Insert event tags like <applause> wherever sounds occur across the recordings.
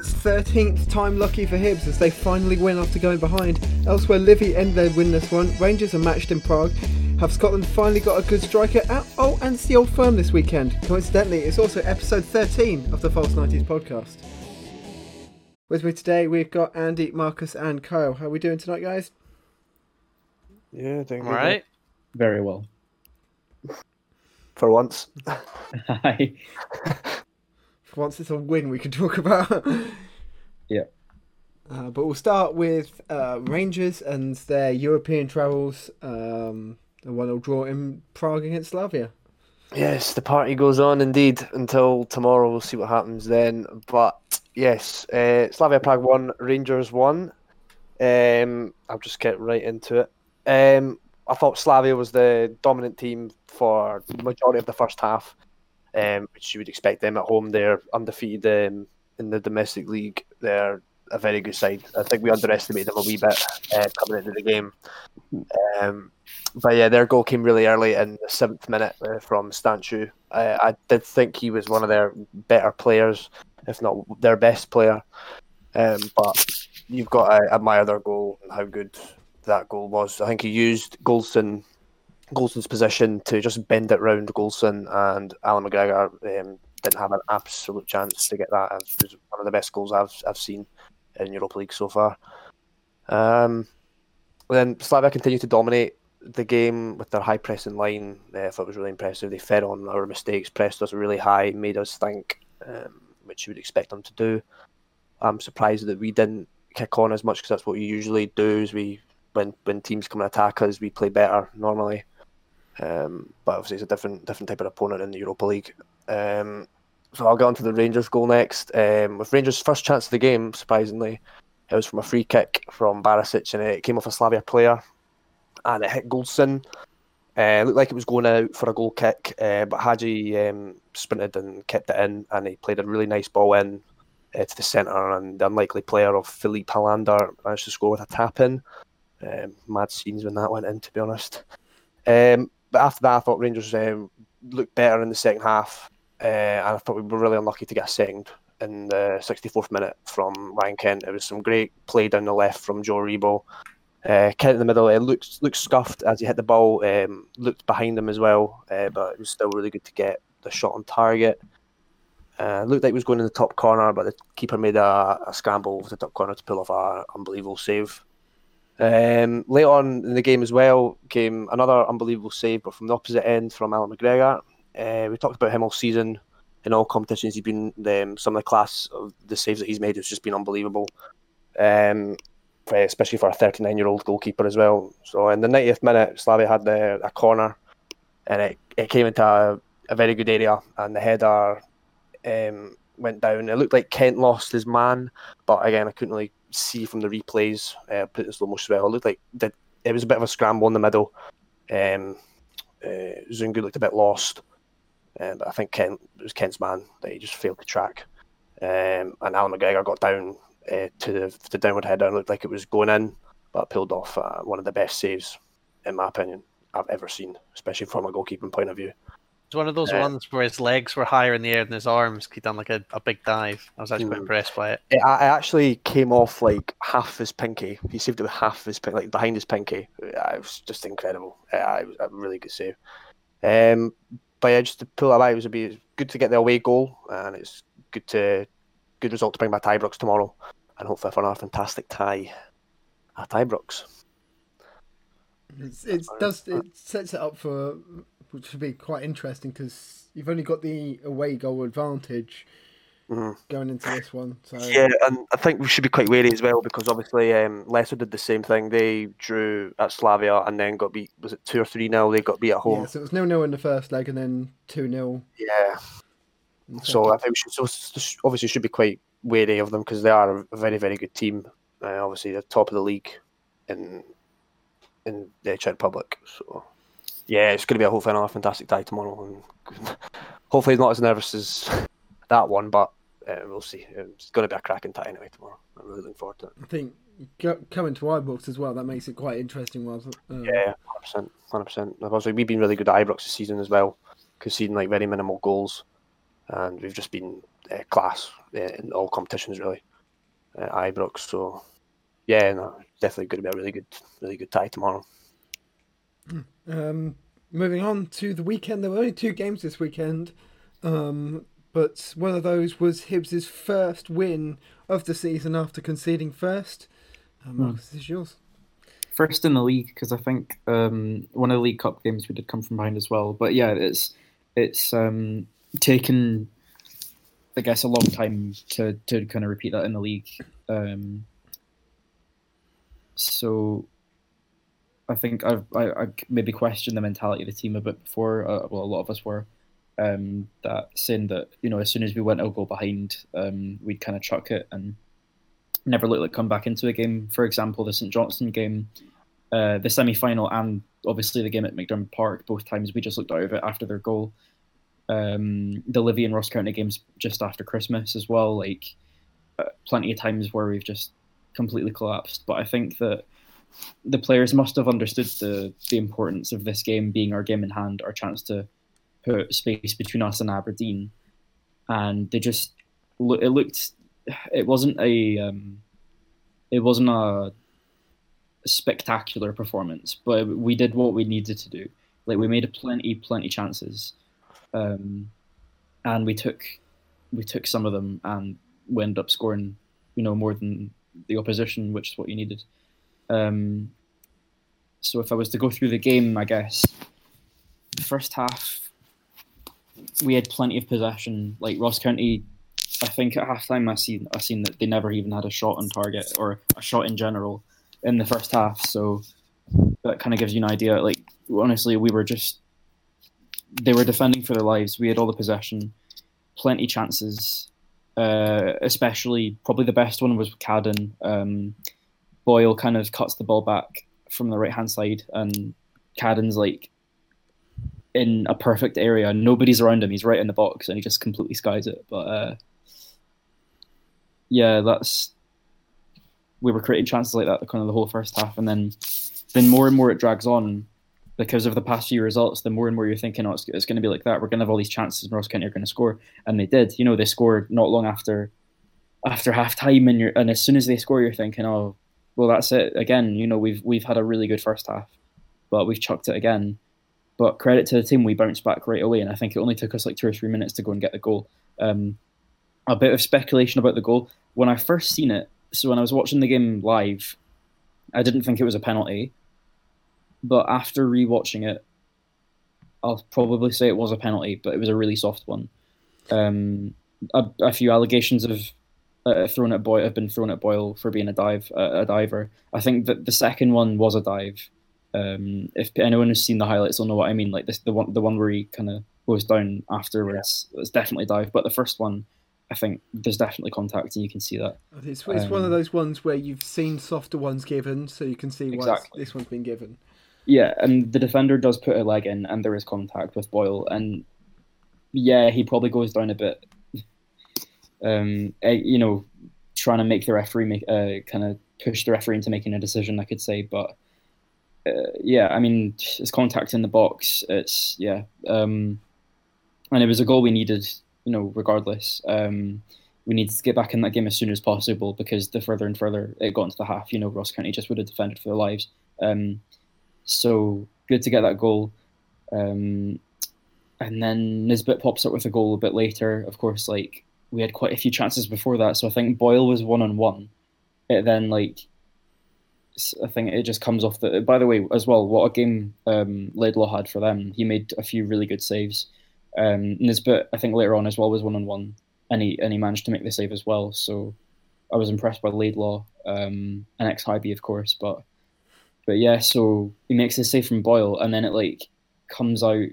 It's 13th time lucky for Hibs as they finally win after going behind. Elsewhere, Livi end their winless run. Rangers are matched in Prague. Have Scotland finally got a good striker? Out? Oh, and it's the old firm this weekend. Coincidentally, it's also episode 13 of the False 90s podcast. With me today, we've got Andy, Marcus, and Kyle. How are we doing tonight, guys? Yeah, doing All right. Very well. For once. <laughs> Hi. For once, it's a win we can talk about. <laughs> Yeah. Uh, but we'll start with uh, Rangers and their European travels. Um, the one will draw in Prague against Slavia. Yes, the party goes on indeed until tomorrow. We'll see what happens then. But yes, uh, Slavia Prague won, Rangers won. Um, I'll just get right into it. Um, I thought Slavia was the dominant team for the majority of the first half, um, which you would expect them at home. They're undefeated um, in the domestic league. They're a very good side. I think we underestimated them a wee bit uh, coming into the game. Um, but yeah, their goal came really early in the seventh minute uh, from Stanciu. I, did think he was one of their better players, if not their best player. Um, but you've got to admire their goal and how good that goal was. I think he used Goldson, Goldson's position to just bend it round Goldson, and Allan McGregor um, didn't have an absolute chance to get that. It was one of the best goals I've I've seen in Europa League so far. Um, then Slavia continued to dominate the game with their high pressing line. Uh, I thought it was really impressive. They fed on our mistakes, pressed us really high, made us think, um, which you would expect them to do. I'm surprised that we didn't kick on as much because that's what we usually do. Is we when when teams come and attack us, we play better normally. Um, but obviously, it's a different different type of opponent in the Europa League. Um, so I'll get on to the Rangers goal next. Um, with Rangers' first chance of the game, surprisingly, it was from a free kick from Barisic, and it came off a Slavia player, and it hit Goldson. Uh, looked like it was going out for a goal kick, uh, but Hagi um, sprinted and kept it in, and he played a really nice ball in uh, to the centre, and the unlikely player of Filip Helander managed to score with a tap in. Um, mad scenes when that went in, to be honest. Um, but after that, I thought Rangers um, looked better in the second half, uh, and I thought we were really unlucky to get a second in the 64th minute from Ryan Kent. It was some great play down the left from Joe Aribo. Uh, Kent in the middle, it looked looked scuffed as he hit the ball. Um, looked behind him as well, uh, but it was still really good to get the shot on target. Uh, looked like it was going in the top corner, but the keeper made a, a scramble over the top corner to pull off an unbelievable save. Um, later on in the game as well came another unbelievable save, but from the opposite end from Allan McGregor. Uh, we talked about him all season in all competitions. He's been um, some of the class of the saves that he's made has just been unbelievable, um, especially for a 39 year old goalkeeper as well. So in the 90th minute, Slavia had the, a corner, and it, it came into a, a very good area, and the header um, went down. It looked like Kent lost his man, but again, I couldn't really see from the replays. Uh, put it slow motion as well. It looked like the, it was a bit of a scramble in the middle. Um, uh, Zungu looked a bit lost, um, but I think it was Kent's man that he just failed to track. Um, and Allan McGregor got down uh, to the, the downward header and looked like it was going in, but pulled off uh, one of the best saves, in my opinion, I've ever seen, especially from a goalkeeping point of view. It's one of those Yeah. ones where his legs were higher in the air than his arms. He done like a, a big dive. I was actually quite Hmm. impressed by it. It, it actually came off like half his pinky. He saved it with half his pin, like behind his pinky. Uh, It was just incredible. Uh, It was a really good save. Um, but yeah, just to pull that back, it was a bit good to get the away goal, and it's good to good result to bring back to Ibrox tomorrow, and hopefully for another fantastic tie at Ibrox. It's, it does it sets it up for which should be quite interesting because you've only got the away goal advantage Mhm. going into this one. So Yeah, and I think we should be quite wary as well because obviously um, Leicester did the same thing. They drew at Slavia and then got beat. Was it two or three nil? They got beat at home. yeah, so it was nil nil in the first leg and then two 0 Yeah. So I think we should so obviously should be quite wary of them because they are a very very good team. Uh, obviously, they're top of the league in in the Czech Republic. So yeah, it's going to be a hopefully another fantastic tie tomorrow, and <laughs> hopefully he's not as nervous as <laughs> that one, but uh, we'll see. It's going to be a cracking tie anyway tomorrow. I'm really looking forward to it. I think coming to Ibrox as well that makes it quite interesting. Was uh, Yeah, hundred percent, hundred percent. Obviously, we've been really good at Ibrox this season as well, conceding like very minimal goals, and we've just been uh, class uh, in all competitions really at Ibrox. So yeah, no, definitely going to be a really good, really good tie tomorrow. Um, moving on to the weekend, there were only two games this weekend, um, but one of those was Hibs' first win of the season after conceding first. Um, Marcus, this is yours. First in the league because I think um, one of the League Cup games we did come from behind as well. But yeah, it's it's um, taken, I guess, a long time to to kind of repeat that in the league. Um, so I think I've I, I maybe questioned the mentality of the team a bit before. Uh, well, a lot of us were. Um, that saying that you know as soon as we went a goal behind, um, we'd kind of chuck it and never look like come back into a game. For example, the St Johnstone game, uh, the semi final, and obviously the game at McDiarmid Park. Both times we just looked out of it after their goal. Um, the Livi and Ross County games just after Christmas as well. Like uh, plenty of times where we've just completely collapsed. But I think that the players must have understood the the importance of this game being our game in hand, our chance to put space between us and Aberdeen, and they just it looked it wasn't a um, it wasn't a spectacular performance, but we did what we needed to do. Like we made plenty plenty chances, um, and we took we took some of them and we ended up scoring you know more than the opposition, which is what you needed. Um, so if I was to go through the game, I guess the first half we had plenty of possession. Like Ross County, I think at halftime I seen I seen that they never even had a shot on target or a shot in general in the first half. So that kind of gives you an idea. Like honestly, we were just they were defending for their lives. We had all the possession, plenty chances. Uh, especially, probably the best one was Cadden. Um, Boyle kind of cuts the ball back from the right hand side, and Cadden's like in a perfect area. Nobody's around him. He's right in the box, and he just completely skies it. But uh, yeah, that's we were creating chances like that kind of the whole first half, and then then more and more it drags on because of the past few results. The more and more you're thinking, oh, it's, it's going to be like that. We're going to have all these chances, and Ross County are going to score, and they did. You know, they scored not long after after half time, and you're and as soon as they score, you're thinking, oh, well, that's it again. You know, we've we've had a really good first half, but we've chucked it again. But credit to the team, we bounced back right away, and I think it only took us like two or three minutes to go and get the goal. Um, a bit of speculation about the goal. When I first seen it, so when I was watching the game live, I didn't think it was a penalty. But after rewatching it, I'll probably say it was a penalty, but it was a really soft one. Um, a, a, few allegations have uh, thrown at Boyle have been thrown at Boyle for being a dive uh, a diver. I think that the second one was a dive. Um, if anyone has seen the highlights, will know what I mean. Like this, the one the one where he kind of goes down afterwards, yeah. it's definitely dive. But the first one, I think there's definitely contact, and you can see that. It's, it's um, one of um, those ones where you've seen softer ones given, so you can see why exactly. this one's been given. Yeah, and the defender does put a leg in, and there is contact with Boyle, and yeah, he probably goes down a bit. Um, eh, you know, trying to make the referee make uh, kind of push the referee into making a decision, I could say, but uh, yeah, I mean, it's contact in the box. It's yeah, um, and it was a goal we needed you know, regardless, um, we need to get back in that game as soon as possible because the further and further it got into the half, you know, Ross County just would have defended for their lives. Um, so good to get that goal. Um, and then Nisbet pops up with a goal a bit later. Of course, like we had quite a few chances before that. So I think Boyle was one on one. It then like I think it just comes off the. By the way, as well, what a game um, Laidlaw had for them. He made a few really good saves. Um, Nisbet, I think later on as well was one on one, and he and he managed to make the save as well. So I was impressed by Laidlaw, um, an ex Hibby of course, but but yeah, so he makes the save from Boyle, and then it like comes out,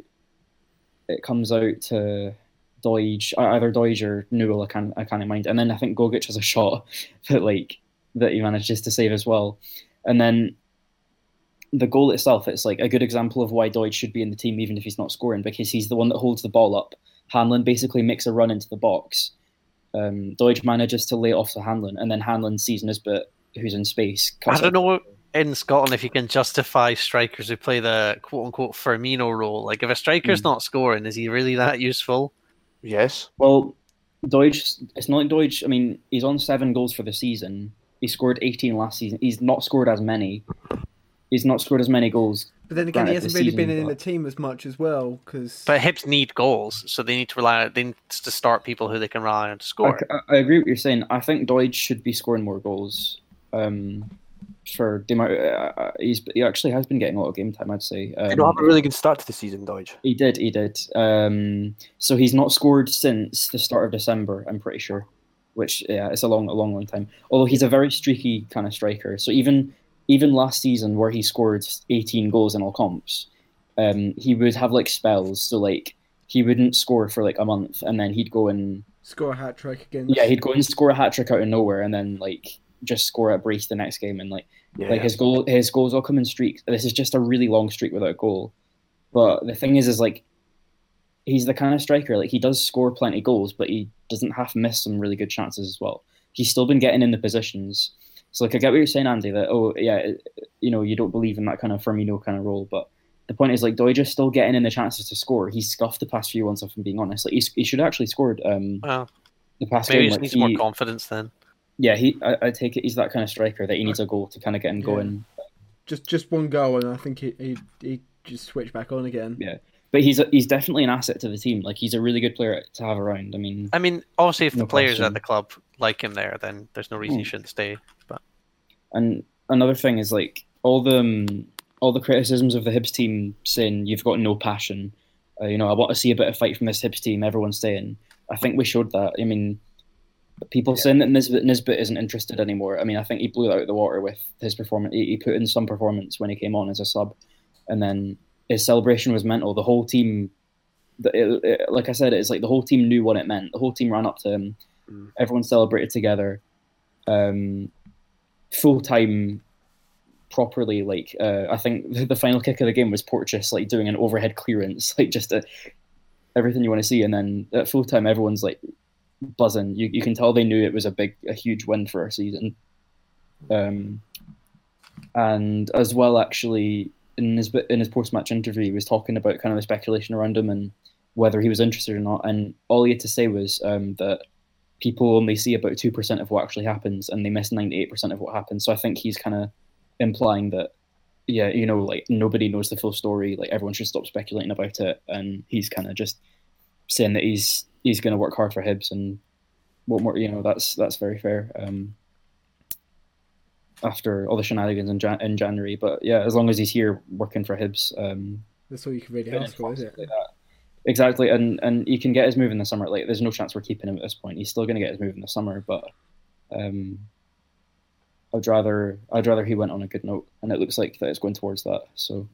it comes out to Doidge, either Doidge or Newell. I can't I can't mind, and then I think Gogic has a shot <laughs> that like that he manages to save as well, and then the goal itself, it's like a good example of why Doidge should be in the team even if he's not scoring because he's the one that holds the ball up. Hanlon basically makes a run into the box. Um, Doidge manages to lay it off to Hanlon, and then Hanlon sees Nisbet, who's in space. I don't know in Scotland if you can justify strikers who play the quote unquote Firmino role. Like, if a striker's mm. not scoring, is he really that useful? Yes. Well, Doidge, it's not Doidge. I mean, he's on seven goals for the season. He scored 18 last season. He's not scored as many. He's not scored as many goals. But then again, he hasn't this really been season, in the team as much as well because But Hibs need goals, so they need to rely. They need to start people who they can rely on to I, score. I agree with what you're saying. I think Doidge should be scoring more goals. Um, for the amount, uh, uh, he's he actually has been getting a lot of game time. I'd say. Um, They don't have a really good start to the season, Doidge. He did, he did. Um, so he's not scored since the start of December, I'm pretty sure. Which yeah, it's a long, a long, long time. Although he's a very streaky kind of striker. So even even last season where he scored 18 goals in all comps, um, he would have like spells. So like he wouldn't score for like a month, and then he'd go and score a hat trick again. yeah, he'd go and score a hat trick out of nowhere, and then like just score a brace the next game, and like Yeah. like his goal, his goals all come in streaks. This is just a really long streak without a goal. But the thing is, is like he's the kind of striker like he does score plenty of goals, but he doesn't half miss some really good chances as well. He's still been getting in the positions. So like I get what you're saying, Andy. That oh yeah, you know you don't believe in that kind of Firmino kind of role, but the point is like Doidge is still getting in the chances to score. He's scuffed the past few ones, if I'm being honest. Like he's, he should have actually scored um well, the past maybe he just Like, needs he- more confidence then. Yeah, he. I, I take it he's that kind of striker that he needs a goal to kind of get him Yeah. going. just just one goal, and I think he he, he just switched back on again. Yeah. But he's a, he's definitely an asset to the team. Like he's a really good player to have around. I mean, I mean, obviously, if the players question. at the club like him there, then there's no reason he Mm. shouldn't stay. But and another thing is like all the um, all the criticisms of the Hibs team saying you've got no passion. Uh, you know, I want to see a bit of fight from this Hibs team. Everyone's saying. I think we showed that. I mean, people saying that Nisbet, Nisbet isn't interested anymore. I mean, I think he blew it out of the water with his performance. He, he put in some performance when he came on as a sub, and then his celebration was mental. The whole team, the, it, it- like I said, it's like the whole team knew what it meant. The whole team ran up to him. Mm. Everyone celebrated together. Um, full time, properly. Like uh, I think the, <laughs> the final kick of the game was Porteous like doing an overhead clearance, <laughs> like just a, everything you want to see. And then at full time, everyone's like buzzing. You you can tell they knew it was a big, a huge win for our season. Um, and as well, actually, in his in his post match interview, he was talking about kind of the speculation around him and whether he was interested or not. And all he had to say was um, that people only see about two percent of what actually happens, and they miss ninety eight percent of what happens. So I think he's kind of implying that, yeah, you know, like nobody knows the full story. Like everyone should stop speculating about it, and he's kind of just saying that he's he's going to work hard for Hibs and what more, you know, that's that's very fair. Um, after all the shenanigans in, Jan- in January, but yeah, as long as he's here working for Hibs, um, That's all you can really ask for, is it? like. Exactly, and and he can get his move in the summer. Like, there's no chance we're keeping him at this point. He's still going to get his move in the summer, but um, I'd rather I'd rather he went on a good note, and it looks like that it's going towards that. So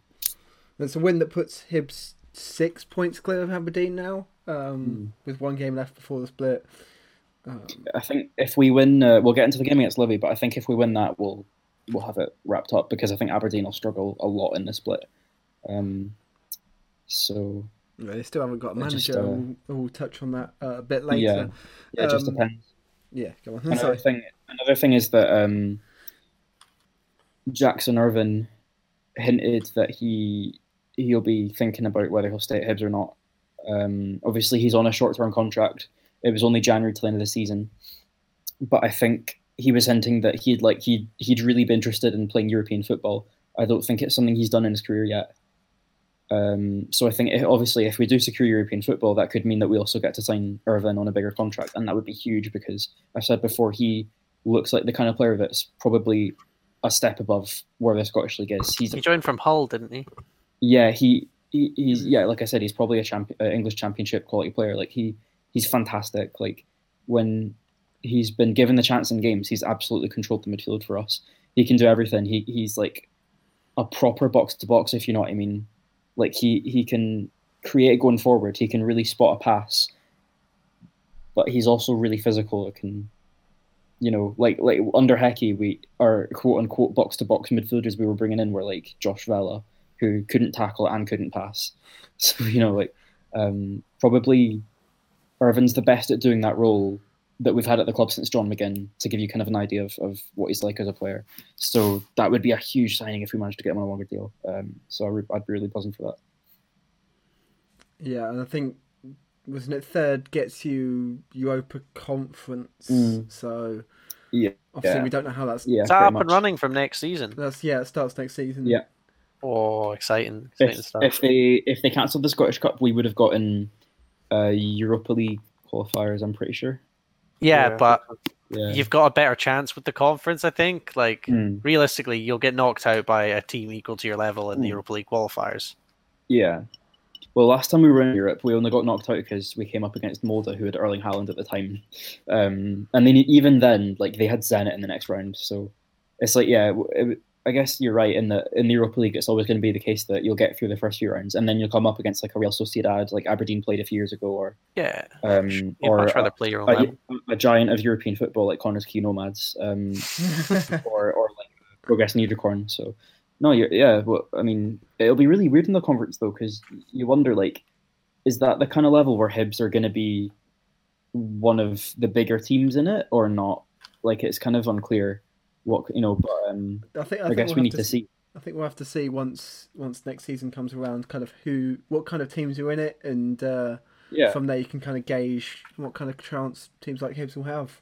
It's a win that puts Hibs six points clear of Aberdeen now, um, Hmm. with one game left before the split. Um, I think if we win, uh, we'll get into the game against Livi. But I think if we win that, we'll we'll have it wrapped up because I think Aberdeen will struggle a lot in the split. Um, so they still haven't got a Yeah, just, manager. uh, we'll, we'll touch on that uh, a bit later. yeah, yeah, it just Um, depends. Yeah, go on. Another Sorry. thing, another thing is that um, Jackson Irvine hinted that he he'll be thinking about whether he'll stay at Hibs or not. Um, obviously, he's on a short-term contract. It was only January till the end of the season, but I think he was hinting that he'd like he'd he'd really be interested in playing European football. I don't think it's something he's done in his career yet. Um, so I think it, obviously if we do secure European football, that could mean that we also get to sign Irvine on a bigger contract, and that would be huge because I've said before he looks like the kind of player that's probably a step above where the Scottish League is. He's he joined from Hull, didn't he? yeah he, he he's yeah like I said he's probably a uh, English Championship quality player. Like he he's fantastic. Like when he's been given the chance in games, he's absolutely controlled the midfield for us. He can do everything. He he's like a proper box to box, if you know what I mean. Like he he can create going forward. He can really spot a pass, but he's also really physical. It can, you know, like like under Hecky, we our quote unquote box to box midfielders we were bringing in were like Josh Vela, who couldn't tackle and couldn't pass. <laughs> So you know, like um, probably Irvine's the best at doing that role that we've had at the club since John McGinn to give you kind of an idea of, of what he's like as a player. So that would be a huge signing if we managed to get him on a longer deal. Um, so I would, I'd be really buzzing for that. Yeah, and I think wasn't it third gets you Europa Conference. Mm. So Yeah, obviously yeah. we don't know how that's. yeah, Is that pretty up and running from next season? That's yeah. It starts next season. Yeah. Oh, exciting, exciting If, stuff. if they if they cancelled the Scottish Cup, we would have gotten uh, Europa League qualifiers. I'm pretty sure. yeah, but Yeah. you've got a better chance with the conference. I think. Like Mm, realistically, you'll get knocked out by a team equal to your level in the Mm. Europa League qualifiers. yeah. Well, last time we were in Europe, we only got knocked out because we came up against Molde, who had Erling Haaland at the time, um, and then even then, like they had Zenit in the next round. So it's like, yeah, w- it, I guess you're right in the in the Europa League. It's always going to be the case that you'll get through the first few rounds, and then you'll come up against like a Real Sociedad, like Aberdeen played a few years ago, or Yeah, um, you'd or much rather a, play your own a, a giant of European football like Connah's Quay Nomads, um, <laughs> or or like Progrès Niederkorn. So no, you're, yeah. Well, I mean, it'll be really weird in the conference though, because you wonder like, is that the kind of level where Hibs are going to be one of the bigger teams in it or not? Like it's kind of unclear what you know. But um, I think. I, I, think guess we'll we have need to to see. I think we'll have to see once once next season comes around, kind of who, what kind of teams are in it, and uh, Yeah, from there you can kind of gauge what kind of chance teams like Hibs will have.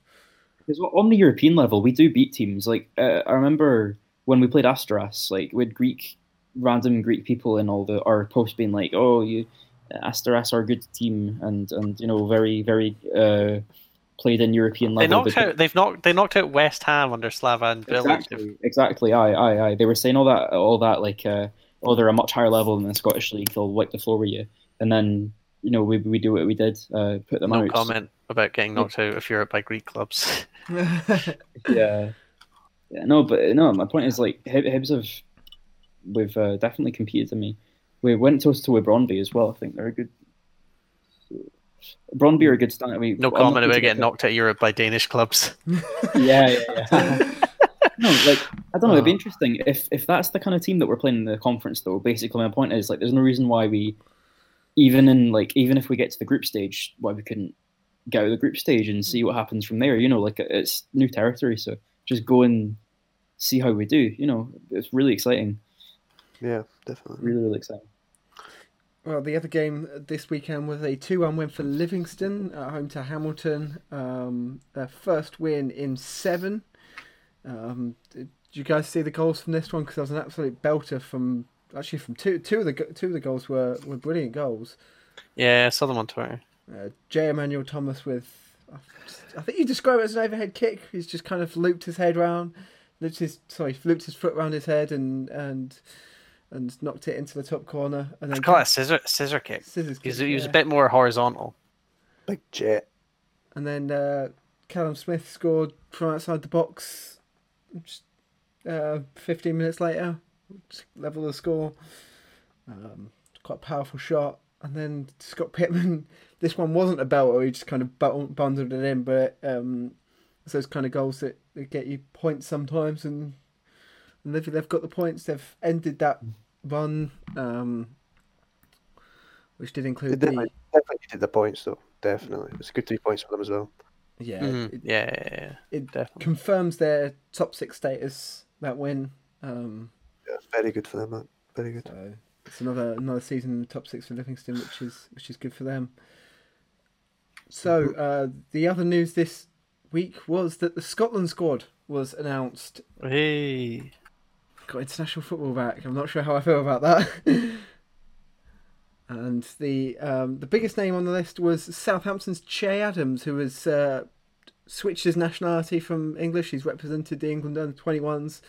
Because on the European level, we do beat teams. Like uh, I remember when we played Asteras, like with Greek, random Greek people in all the our posts being like, "Oh, you Asteras are a good team," and and you know very very uh, played in European level. They knocked out. They've knocked. They knocked out West Ham under Slaven Bilic. Exactly, exactly. Aye, aye, aye. They were saying all that, all that, like, uh, oh, they're a much higher level than the Scottish league. They'll wipe the floor with you, and then you know we we do what we did, uh, put them No out. comment about getting knocked out of Europe by Greek clubs. <laughs> yeah, yeah. No, but no. My point is like Hibs have we've uh, definitely competed. I mean, we went toe to toe with Brondby as well. I think they're a good. Brondby are a hmm. good stand. I mean, No I'm comment about getting knocked out of Europe by Danish clubs. <laughs> Yeah, yeah, yeah. <laughs> no, like I don't know. It'd be Oh. interesting if if that's the kind of team that we're playing in the conference. Though, basically, my point is like, there's no reason why we, even in like, even if we get to the group stage, why we couldn't get out of the group stage and see what happens from there. You know, like it's new territory, so just go and see how we do. You know, it's really exciting. Yeah, definitely. Really, really exciting. Well, the other game this weekend was a 2 1 win for Livingston at home to Hamilton. Um, their first win in seven. Um, did you guys see the goals from this one? Because there was an absolute belter from actually from two two of the two of the goals were, were brilliant goals. Yeah, I saw them on Twitter. Uh, Jay Emmanuel Thomas with, I think you describe it as an overhead kick. He's just kind of looped his head round, looped his sorry, looped his foot around his head and and and knocked it into the top corner. And I then call it a scissor scissor kick. scissors kick, he was yeah. a bit more horizontal. Big jet. And then uh, Callum Smith scored from outside the box. Just, uh, 15 minutes later, level the score. Um, quite a powerful shot. And then Scott Pittman. <laughs> This one wasn't a belter. He just kind of bundled it in. But um, it's those kind of goals that, that get you points sometimes. And, and they've, they've got the points. They've ended that run, um, which did They include the definitely, definitely did the points though. Definitely, it's a good three points for them as well. yeah. Mhm. it- Yeah, yeah, yeah, it definitely. confirms their top six status. That win. Um, Yeah, very good for them, man. Very good. so it's another another season in the top six for Livingston, which is which is good for them. So uh, the other news this week was that the Scotland squad was announced. Hey, Got international football back. I'm not sure how I feel about that. <laughs> and the um, the biggest name on the list was Southampton's Che Adams, who has uh, switched his nationality from English. He's represented the England under 21s,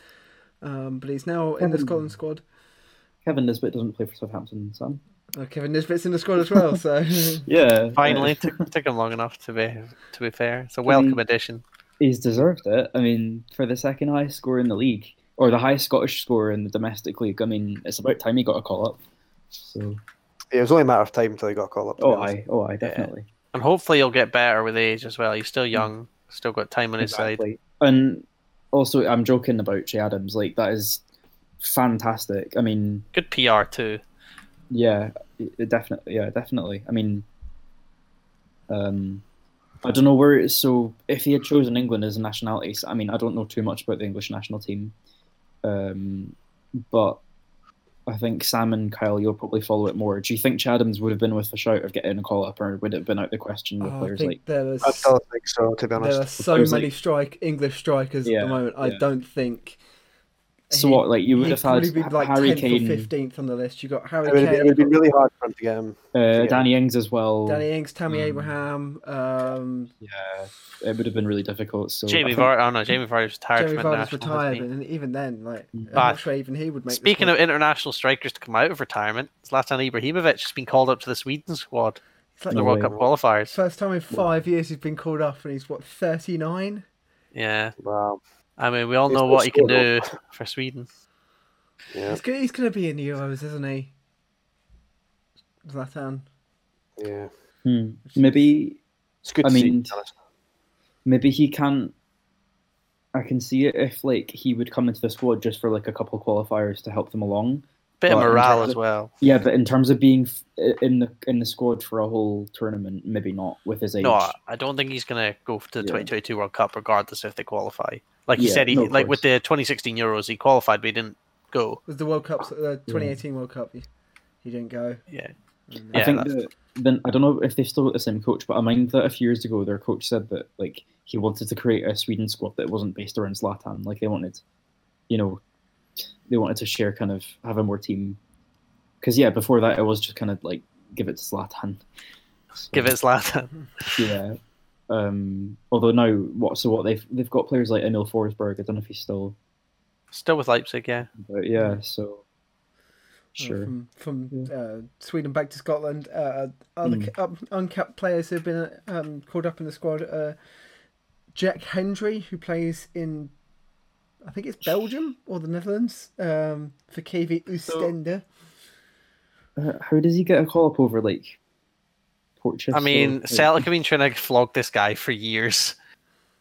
um, but he's now in the Scotland squad. Kevin Nisbet doesn't play for Southampton, Sam. Uh, Kevin Nisbet's in the squad as well. So <laughs> Yeah, finally uh, took, took him long enough to be to be fair. It's a welcome addition. he's deserved it. I mean, for the second highest score in the league, or the highest Scottish score in the domestic league, I mean, it's about time he got a call up. So, Yeah, it was only a matter of time until he got a call up. oh. I, oh, I definitely. And hopefully he'll get better with age as well. He's still young, still got time on his side. Exactly. And also, I'm joking about Che Adams. Like that is fantastic. I mean, Good PR too. yeah, definitely, yeah, definitely. I mean, um, I don't know where it's so. If he had chosen England as a nationality, I mean, I don't know too much about the English national team, um, but I think Sam and Kyle, you'll probably follow it more. Do you think Che Adams would have been with the shout of getting a call up, or would it have been out of the question with Oh, I think like? there was I still think so, to be honest. there are so many like- strike English strikers at the moment. I don't think. So he- what? Like you would have had be like Harry 10th Kane, or fifteenth on the list. You got Harry It would, Kane, it would be you've got really hard for him to get him. uh, Yeah. Danny Ings as well. Danny Ings, Tammy Mm. Abraham, um, Yeah, it would have been really difficult. So I Jamie think- Vardy. Oh no, Jamie Vardy's retired Jamie from Vardy's international. retired, hasn't he? and even then, like I'm not sure even he would make. the Speaking of international strikers to come out of retirement, Zlatan Ibrahimovic has been called up to the Sweden squad It's like for the No World way. Cup qualifiers. first time in five years he's been called up, and he's what thirty nine. Yeah, Wow. I mean we all He's know what he can do scored, <laughs> for Sweden. Yeah, He's gonna, he's gonna be in the Euros, isn't he? Zlatan. yeah. Hmm. Maybe It's good I to mean, to maybe he can't. I can see it if like he would come into the squad just for like a couple of qualifiers to help them along. Bit of But in morale terms as of- well. Yeah, but in terms of being f- in the in the squad for a whole tournament, maybe not with his age. No, I- I don't think he's gonna go to the Yeah. 2022 World Cup regardless if they qualify. Like he Yeah, said, he no, like with the 2016 Euros, he qualified but he didn't go. was the World Cup, the uh, mm. 2018 World Cup. He, he didn't go. Yeah, And, I Yeah, think that, then I don't know if they've still got the same coach, but I mind that a few years ago their coach said that like he wanted to create a Sweden squad that wasn't based around Zlatan. Like they wanted, you know, they wanted to share kind of have a more team. Because yeah, before that it was just kind of like give it to Zlatan. So, give it to Zlatan. Yeah. Um, although now what? So what they've they've got players like Emil Forsberg. I don't know if he's still, Still with Leipzig, yeah. but yeah. So uh, sure. From from uh, Sweden back to Scotland, uh, other Mm. ca- uncapped players who've been um, called up in the squad. Uh, Jack Hendry, who plays in, I think it's Belgium or the Netherlands, um, for KV Oostende. Uh, how does he get a call up over like? Portugal? I mean, Like- Celtic have been trying to flog this guy for years.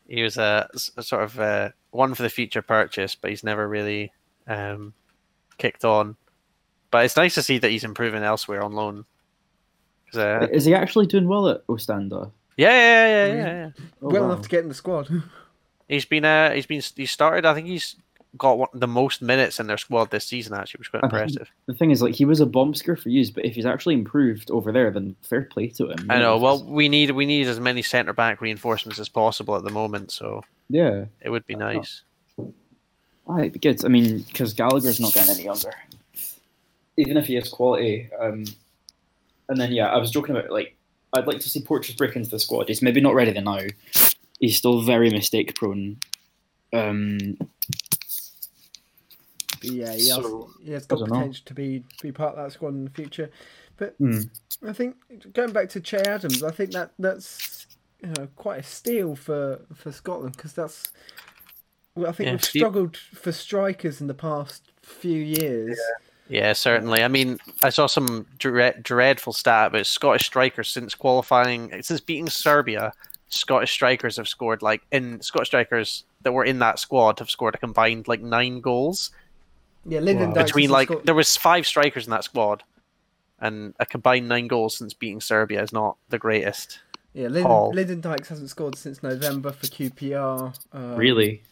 He was a sort of uh one for the future purchase, but he's never really um, kicked on. But it's nice to see that he's improving elsewhere on loan. uh, Is he actually doing well at Oostende? yeah, yeah, yeah, yeah, yeah. Oh, well wow. enough to get in the squad. <laughs> He's been uh, he's been he started. I think he's got one, the most minutes in their squad this season. Actually, which is quite I think- impressive. The thing is, like, he was a bomb scare for use, but if he's actually improved over there, then fair play to him. I know. Well, we need we need as many centre back reinforcements as possible at the moment, so yeah, it would be nice. I it'd good. I mean, because Gallagher's not getting any younger, even if he has quality. Um, and then yeah, I was joking about like I'd like to see Porteous break into the squad. He's maybe not ready now. He's still very mistake prone. Um, yeah, he has, So, he has got don't know. potential to be be part of that squad in the future. But hmm. I think going back to Che Adams, I think that that's you know, quite a steal for for Scotland because that's. Well, I think Yeah, we've Steve- struggled for strikers in the past few years. Yeah, certainly. I mean, I saw some dread, dreadful stat about Scottish strikers since qualifying, since beating Serbia. Scottish strikers have scored like in Scottish strikers that were in that squad have scored a combined like nine goals Yeah, Lyndon Wow. Dykes between like scored- there was five strikers in that squad, and a combined nine goals since beating Serbia is not the greatest. yeah, Lyndon, Lyndon Dykes hasn't scored since November for QPR. Um, really.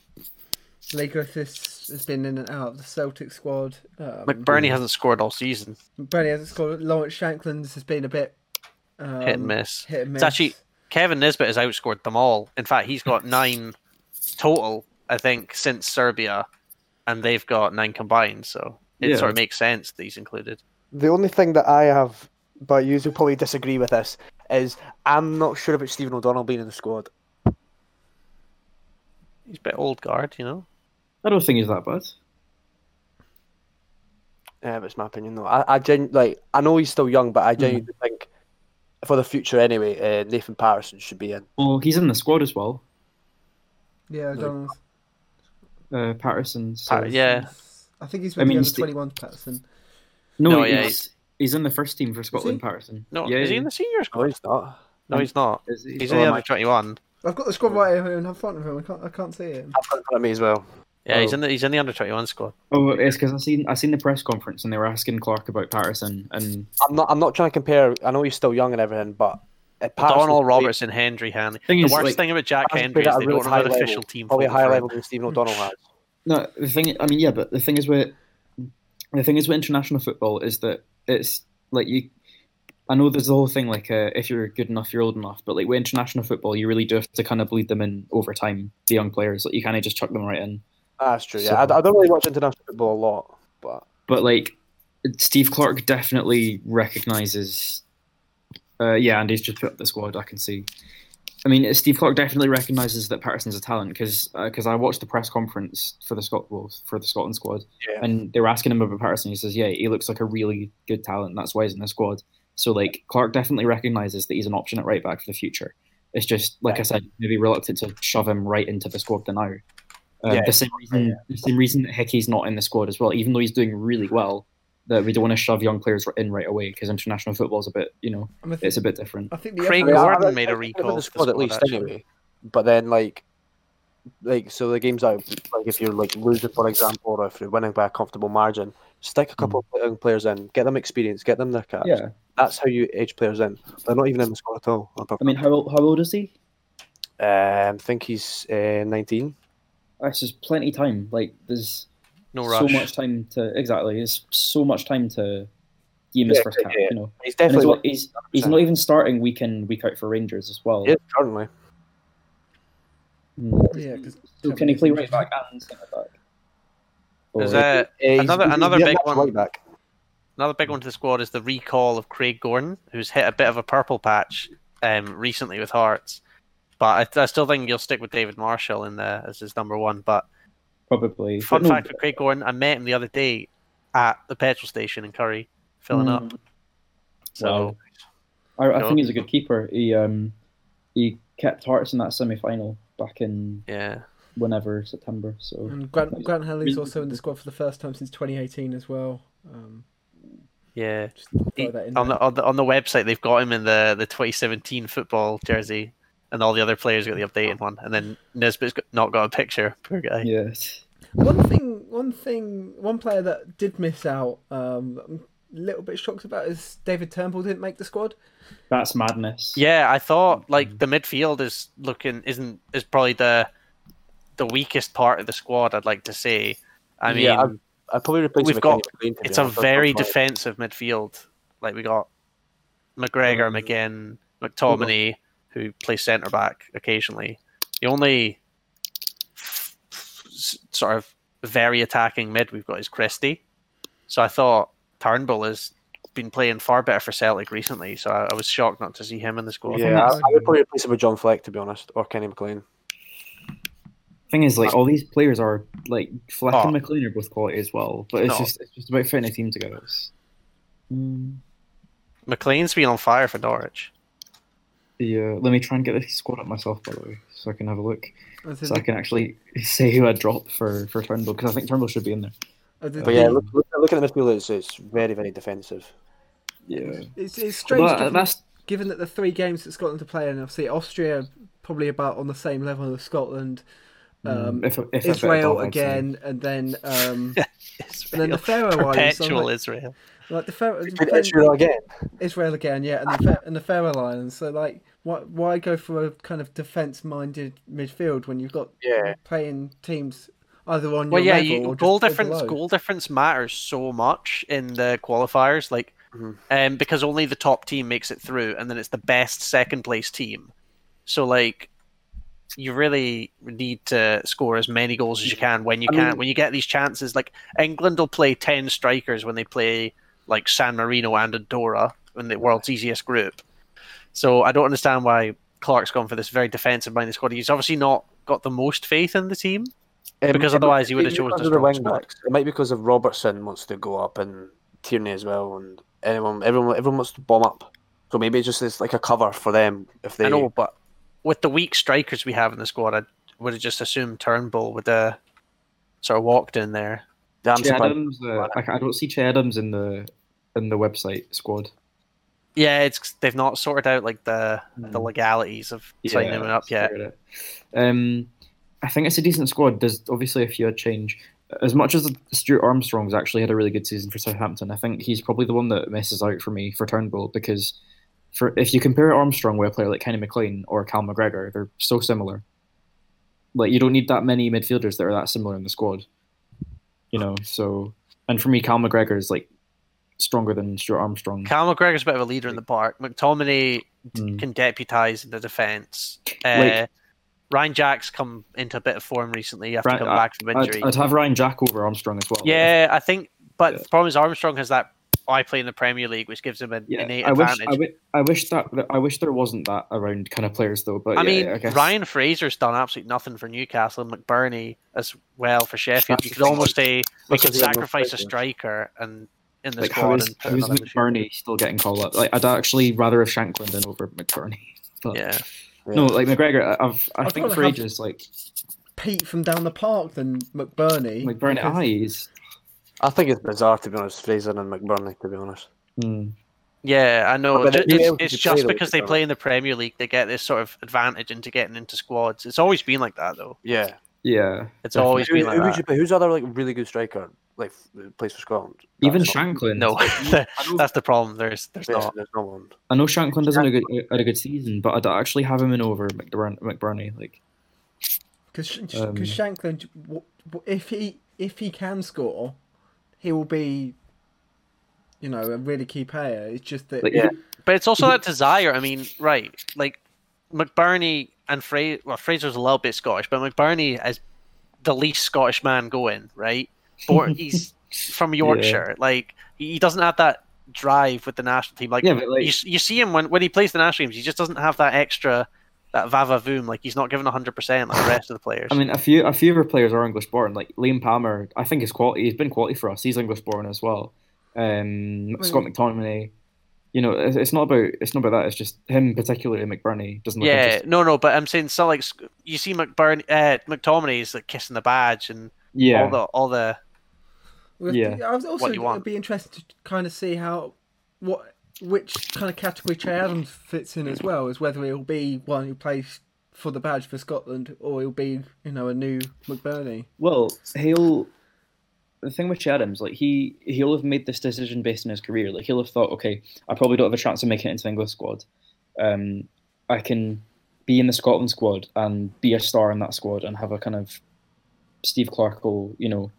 Leigh Griffiths has been in and out of the Celtic squad. Um, McBurnie hasn't scored all season. Bernie hasn't scored. Lawrence Shankland's has been a bit um, Hit and miss. Hit and miss. It's actually Kevin Nisbet has outscored them all. In fact, he's got <laughs> nine total, I think, since Serbia, and they've got nine combined. So it Yeah. sort of makes sense that he's included. the only thing that I have, but you will probably disagree with this, is I'm not sure about Stephen O'Donnell being in the squad. He's a bit old guard, you know. I don't think he's that bad. Yeah, that's my opinion though. I, I genu- like I know he's still young, but I genuinely think for the future anyway, uh, Nathan Patterson should be in. Well, he's in the squad as well. Yeah, Like- Donald's. Uh, Patterson. So. Pat- yeah. I think he's I with mean, the he's under 21 Patterson. No, No, yeah, he's, he's in the first team for Scotland. Patterson. No, yeah, is he in the senior No, squad? he's not. No, he's not. Is he? He's Oh, in the am under twenty one. I've got the squad right here in front of him. I can't. I can't see it. I've got it in front of me as well. Yeah, he's Oh. in the he's in the under twenty one squad. Oh, it's because I seen I seen the press conference and they were asking Clarke about Patterson and I'm not. I'm not trying to compare. I know he's still young and everything, but Patterson Donald played- Robertson, Hendry, Hanley. Thing the is, worst like, thing about Jack Hendry is they really don't have an level, official team. probably a photo higher level than Stephen O'Donnell has. no the thing I mean yeah but the thing is with the thing is with international football is that it's like you. I know there's the whole thing like uh, if you're good enough, you're old enough, but like with international football, you really do have to kind of bleed them in over time. The young players, like you kind of just chuck them right in. That's true. Yeah, So- I, I don't really watch international football a lot, but But like Steve Clarke definitely recognizes. Uh, yeah, Andy's just put up the squad. I can see. I mean, Steve Clarke definitely recognizes that Patterson's a talent because because I watched the press conference for the Scot well, for the Scotland squad, Yeah. and they were asking him about Patterson. He says, "Yeah, he looks like a really good talent. That's why he's in the squad." So like Clarke definitely recognizes that he's an option at right back for the future. It's just like I said, maybe reluctant to shove him right into the squad now. Um, Yeah, the same reason, the same reason that Hickey's not in the squad as well, even though he's doing really well. That we don't want to shove young players in right away because international football is a bit, you know, I, mean, I think, it's a bit different. I think the Craig effort- I- I- Gordon made a recall with the to the squad at least actually. anyway. But then like, like so the games out like if you're like losing for example, or if you're winning by a comfortable margin, stick a couple of young players in, get them experience, get them their caps. Yeah, That's how you age players in. They're not even in the squad at all. I mean, how old, how old is he? Um, I think he's uh, 19. That's just plenty time. Like there's No so much time to exactly. There's so much time to give him his Yeah, first cap. yeah. You know, He's definitely well, he's he's 100%. not even starting week in week out for Rangers as well. Yeah, is currently. Mm. Yeah, 'cause So can he play right back and centre back? Is Or- that Uh, Another- another big one. Right back. Another big one to the squad is the recall of Craig Gordon, who's hit a bit of a purple patch um, recently with Hearts. But I, I still think you'll stick with David Marshall in there as his number one. But probably. fun But no, fact for Craig Gordon, I met him the other day at the petrol station in Currie, filling Mm. up. So Wow. I, I Go. think he's a good keeper. He um he kept Hearts in that semi final back in yeah, whenever September. So And Grant, Grant Hanley's also in the squad for the first time since 2018 as well. Um, yeah. He- on the, on the on the website, they've got him in the the 2017 football jersey, and all the other players got the updated one. And then Nisbet's got, not got a picture. Poor guy. Yes. One thing, one thing, one player that did miss out. Um, I'm a little bit shocked about is David Turnbull didn't make the squad. that's madness. Yeah, I thought like the midfield is looking isn't is probably the the weakest part of the squad. I'd like to say. I mean, Yeah, I'd probably replace We've got- McLean, it's a honest. That's very defensive midfield. Like we got McGregor, Um, McGinn, McTominay, who plays centre back occasionally. The only sort of very attacking mid we've got is Christie. So I thought Turnbull has been playing far better for Celtic recently. So I, I was shocked not to see him in the squad. Yeah, I, I would probably replace him with John Fleck, to be honest, or Kenny McLean. Thing is, like all these players are like Fleck Oh. and McLean are both quality as well, but it's No. just it's just about fitting a team together. Mm, McLean's been on fire for Norwich. The uh, let me try and get this squad up myself, by the way, so I can have a look, I so I can actually say who I dropped for for Turnbull because I think Turnbull should be in there. But yeah, look, look, looking at the midfield, it's, it's very, very defensive. Yeah, it's, it's strange But given, that's given that the three games that Scotland to play, and obviously Austria probably about on the same level as Scotland. Um, mm, if, if Israel above, again, and then um, <laughs> Israel. and then the Faroe Islands. Perpetual like, Israel. like the Faroe, Israel again. Israel again, yeah, and the Fa- and the Faroe Islands. So like, why why go for a kind of defence-minded midfield when you've got Yeah. playing teams either on Well, your yeah, level you, or goal just difference. below? Goal difference matters so much in the qualifiers, like, Mhm. um, because only the top team makes it through, and then it's the best second place team. So, like, you really need to score as many goals as you can when you I can. mean- when you get these chances, like England will play ten strikers when they play like San Marino and Andorra in the world's easiest group. So I don't understand why Clarke's gone for this very defensive minded squad. He's obviously not got the most faith in the team. Um, Because otherwise he would have chosen because a of the wing squad. backs. It might be because of Robertson wants to go up and Tierney as well, and anyone, everyone, everyone wants to bomb up. So maybe it's just it's like a cover for them if they. I know, but with the weak strikers we have in the squad, I would have just assumed Turnbull would have sort of walked in there. I'm Adams, uh, I, I don't see Che Adams in the in the website squad. Yeah, it's they've not sorted out like the the Hmm. legalities of signing him up yet. Um, I think it's a decent squad. There's obviously a few had change. As much as Stuart Armstrong's actually had a really good season for Southampton, I think he's probably the one that messes out for me for Turnbull because for if you compare Armstrong with a player like Kenny McLean or Cal McGregor, they're so similar. Like you don't need that many midfielders that are that similar in the squad. You know, so And for me, Cal McGregor is like stronger than Stuart Armstrong. Cal McGregor's a bit of a leader in the park. McTominay Mm. can deputise in the defence. Uh, Like- Ryan Jack's come into a bit of form recently after Right, coming back from injury. I'd, I'd have Ryan Jack over Armstrong as well. yeah, I think. But Yeah. the problem is Armstrong has that. I play in the Premier League, which gives him an Yeah, innate I wish, advantage. I, wi- wish that I wish there wasn't that around kind of players though. But I yeah, mean, I Ryan Fraser's done absolutely nothing for Newcastle and McBurnie as well for Sheffield. That's You could almost say we could he had no sacrifice a striker and in the like how squad is, and how put is. McBurnie still getting called up? Like I'd actually rather have Shankland than over McBurnie. <laughs> But Yeah, no, like McGregor, I- I've I I'd think rather for have- ages like Pete from down the park than McBurnie. McBurnie because- eyes. I think it's bizarre to be honest, Fraser and McBurnie. To be honest, Mm. yeah, I know. But Ju- It's, it's just because they play in the Premier League, they get this sort of advantage into getting into squads. It's always been like that, though. yeah. Yeah, It's always Who, been who like would that. you? Who's other like really good striker like f- plays for Scotland? even That's not- Shankland. No, <laughs> <laughs> that's the problem. There's, there's Yeah, not. there's no one. I know Shankland doesn't have a good had a good season, but I'd actually have him in over McBurn, McBurnie. Like Because Um, Shankland, w- w- if he if he can score, he will be, you know, a really key player. It's just that Like, Yeah. But it's also that desire. I mean, right? Like McBurnie and Fraser. Well, Fraser's a little bit Scottish, but McBurnie is the least Scottish man going. Right? Born, he's <laughs> from Yorkshire. Like he he doesn't have that drive with the national team. Like, Yeah, like- you, you see him when when he plays the national teams, he just doesn't have that extra. That vava voom, like he's not given hundred percent like the rest of the players. I mean, a few a few of our players are English born. Like Liam Palmer, I think is quality. He's been quality for us. He's English born as well. Um, Scott McTominay. You know, it's, it's not about it's not about that. It's just him particularly. McBurnie doesn't. Yeah, interesting. no, no, but I'm saying so like you see McBurnie, uh, McTominay is like kissing the badge and yeah. all the all the Well, Yeah. I was also What you it'd be interested to kind of see how what which kind of category Che Adams fits in as well, as whether he'll be one who plays for the badge for Scotland or he'll be you know a new McBurnie. Well, he'll. The thing with Che Adams, like he he'll have made this decision based on his career. Like he'll have thought, okay, I probably don't have a chance of making it into the English squad. Um, I can be in the Scotland squad and be a star in that squad and have a kind of Steve Clarke will, you know,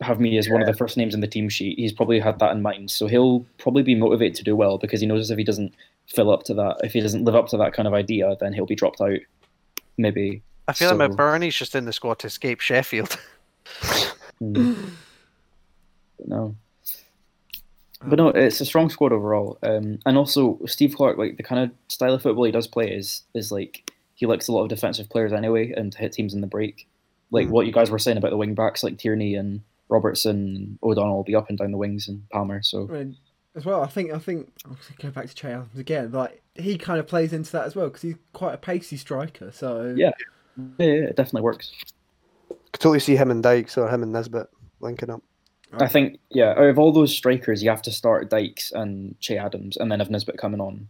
have me as one of the first names in the team sheet. He's probably had that in mind, so he'll probably be motivated to do well because he knows if he doesn't fill up to that, if he doesn't live up to that kind of idea, then he'll be dropped out. Maybe. I feel So- like McBurnie's just in the squad to escape Sheffield. Hmm. <laughs> no. But no, it's a strong squad overall, um, and also Steve Clarke, like the kind of style of football he does play is is like he likes a lot of defensive players anyway, and to hit teams in the break, like Mm. what you guys were saying about the wing backs, like Tierney and Robertson, and O'Donnell will be up and down the wings, and Palmer. So I mean, as well, I think I think I'll go back to Che Adams again. Like he kind of plays into that as well because he's quite a pacey striker. So Yeah. yeah, yeah, it definitely works. Could totally see him and Dykes or him and Nisbet linking up. I think yeah, out of all those strikers, you have to start Dykes and Che Adams, and then have Nisbet coming on.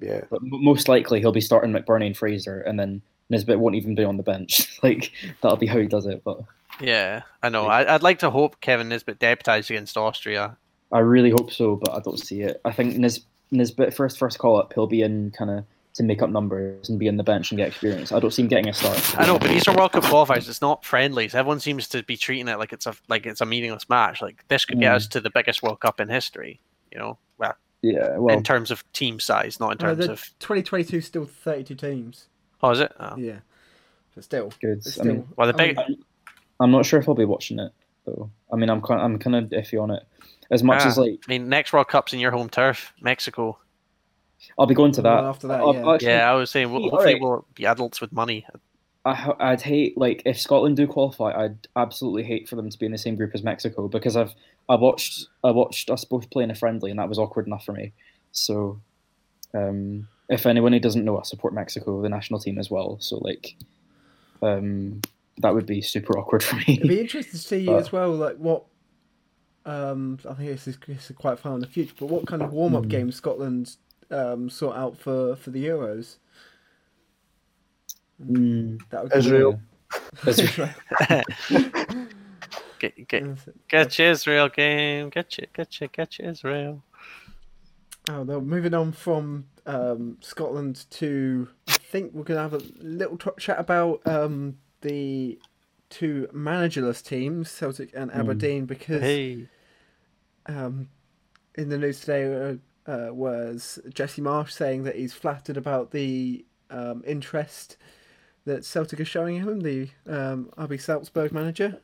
Yeah. But m- most likely he'll be starting McBurnie and Fraser, and then Nisbet won't even be on the bench. <laughs> like that'll be how he does it. But yeah, I know. I, I'd like to hope Kevin Nisbet deputised against Austria. I really hope so, but I don't see it. I think Nis- Nisbet first first call up, he'll be in kind of to make up numbers and be in the bench and get experience. I don't see him getting a start. I know, but these are World Cup qualifiers. It's not friendlies. Everyone seems to be treating it like it's a like it's a meaningless match. Like this could get Mm. us to the biggest World Cup in history. You know, well, yeah, well, in terms of team size, not in terms the of. 2022 still 32 teams. Oh, is it? Oh. Yeah, but still, good. it's I mean, Well, the I big- mean, I'm not sure if I'll be watching it though. I mean, I'm kind I'm kind of iffy on it. As much Ah. as like I mean, next World Cup's in your home turf, Mexico. I'll be going to that. After that, I'll- yeah. I'll actually- Yeah, I was saying, well, Yeah, hopefully alright. we'll be adults with money. I, I'd hate like if Scotland do qualify, I'd absolutely hate for them to be in the same group as Mexico because I've I watched I watched us both play in a friendly and that was awkward enough for me. So, um, if anyone who doesn't know, I support Mexico, the national team as well. So like, um, that would be super awkward for me. It'd be interesting to see <laughs> But- as well, like what. Um, I think this is, this is quite far in the future, but what kind of warm up Mm. games Scotland um, sort out for, for the Euros? Mm, That would Israel. Israel. <laughs> <laughs> Get get it. get your Israel game. Get you get you get you Israel. Oh, no, moving on from um, Scotland to, I think we're going to have a little t- chat about um, the two managerless teams, Celtic and Aberdeen, because Hey. um, in the news today uh, uh, was Jesse Marsch saying that he's flattered about the um, interest that Celtic are showing him, the um, RB Salzburg manager.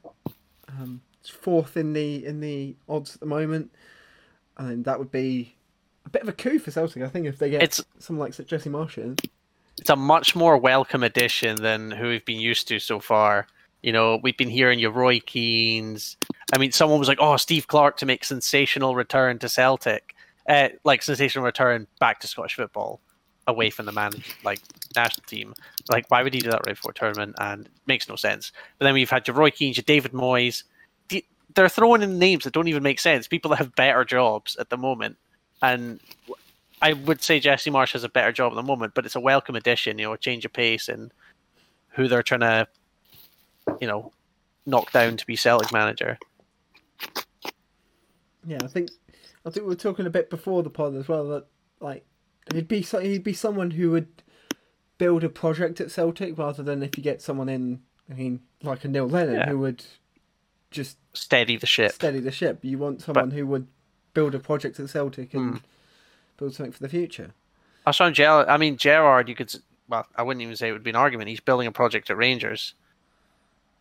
Um, it's fourth in the in the odds at the moment, and that would be a bit of a coup for Celtic, I think, if they get It's someone like Jesse Marsch in. It's a much more welcome addition than who we've been used to so far. You know, we've been hearing your Roy Keanes. I mean, someone was like, "Oh, Steve Clarke to make sensational return to Celtic, uh, like sensational return back to Scottish football, away from the man like national team. Like, why would he do that right before a tournament? And it makes no sense. But then we've had your Roy Keanes, your David Moyes. They're throwing in names that don't even make sense. People that have better jobs at the moment, and I would say Jesse Marsch has a better job at the moment, but it's a welcome addition, you know, a change of pace and who they're trying to, you know, knock down to be Celtic manager. Yeah, I think I think we were talking a bit before the pod as well that like he'd be so, he'd be someone who would build a project at Celtic rather than if you get someone in. I mean, like a Neil Lennon Yeah. who would just Steady the ship. steady the ship. You want someone who would build a project at Celtic and Hmm. Build something for the future. I saw Ger- I mean, Gerrard, you could, well, I wouldn't even say it would be an argument. He's building a project at Rangers.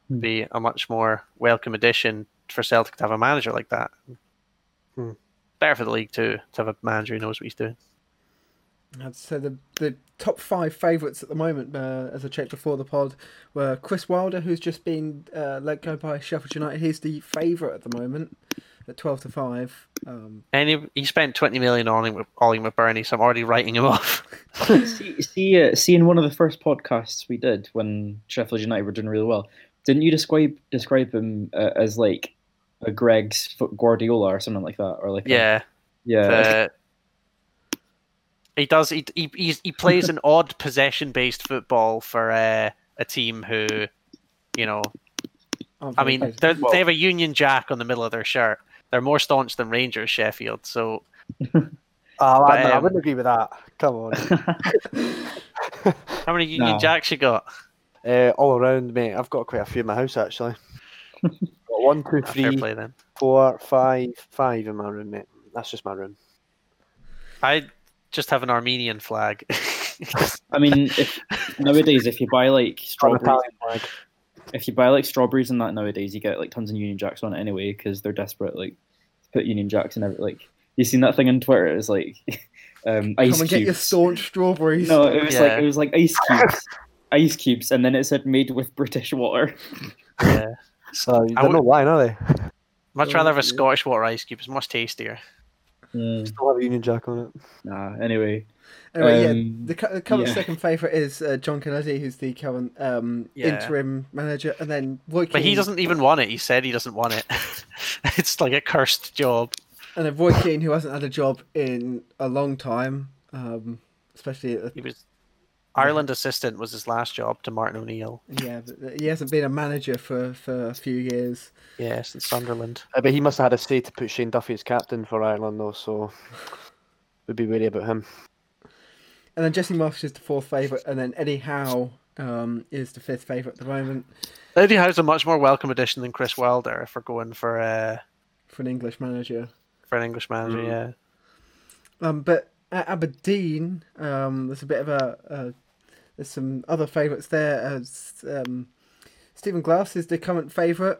Hmm. Be a much more welcome addition for Celtic to have a manager like that. Hmm. Better for the league too to have a manager who knows what he's doing. I'd say the the top five favourites at the moment, uh, as I checked before the pod, were Chris Wilder, who's just been uh, let go by Sheffield United. He's the favourite at the moment at twelve to five. Um, And he, he spent twenty million on him with all him with Bernie, so I'm already writing him off. <laughs> see, see, uh, see, in one of the first podcasts we did when Sheffield United were doing really well, didn't you describe describe him uh, as like a Greg's foot Guardiola or something like that, or like a- Yeah, yeah, the- he does. He he he's, he plays an odd possession-based football for uh, a team who, you know, I mean, close. they're- Well- they have a Union Jack on the middle of their shirt. They're more staunch than Rangers, Sheffield. So <laughs> But, no, I um, wouldn't agree with that. Come on. <laughs> how many Union No. Jacks you got? uh, all around, mate. I've got quite a few in my house actually. <laughs> got one, two, Ah, Fair three, play then. four, five, five in my room, mate. That's just my room. I just have an Armenian flag. I mean, if nowadays if you buy like Got an strawberries, flag. If you buy like strawberries and that nowadays, you get like tons of Union Jacks on it anyway because they're desperate like to put Union Jacks in every like. You seen that thing on Twitter? It's like <laughs> um, ice Come and cubes. get your staunch strawberries. No, it was Yeah. like it was like ice cubes, <laughs> ice cubes, and then it said made with <laughs> British water. yeah. So I they're would- not lying, are they? Much rather have a Scottish water ice cube. It's much tastier. Still have a Union Jack on it. Nah. Anyway, Anyway, Um, yeah, the, the current yeah. second favourite is uh, John Kennedy, who's the current um, Yeah. interim manager, and then Roy But he doesn't even want it. He said he doesn't want it. <laughs> it's like a cursed job. and then Roy Keane, who hasn't had a job in a long time, um, especially at the He was Ireland assistant was his last job to Martin O'Neill. Yeah, but he hasn't been a manager for, for a few years. Yes, in Sunderland. Uh, but he must have had a say to put Shane Duffy as captain for Ireland, though. So we'd be wary about him. And then Jesse Marsch is the fourth favourite, and then Eddie Howe um, is the fifth favourite at the moment Eddie Howe's a much more welcome addition than Chris Wilder if we're going for uh, for an English manager. for an English manager. Mm. Yeah, Um, but at Aberdeen, um, there's a bit of a, uh there's some other favourites there. As um, Stephen Glass is the current favourite,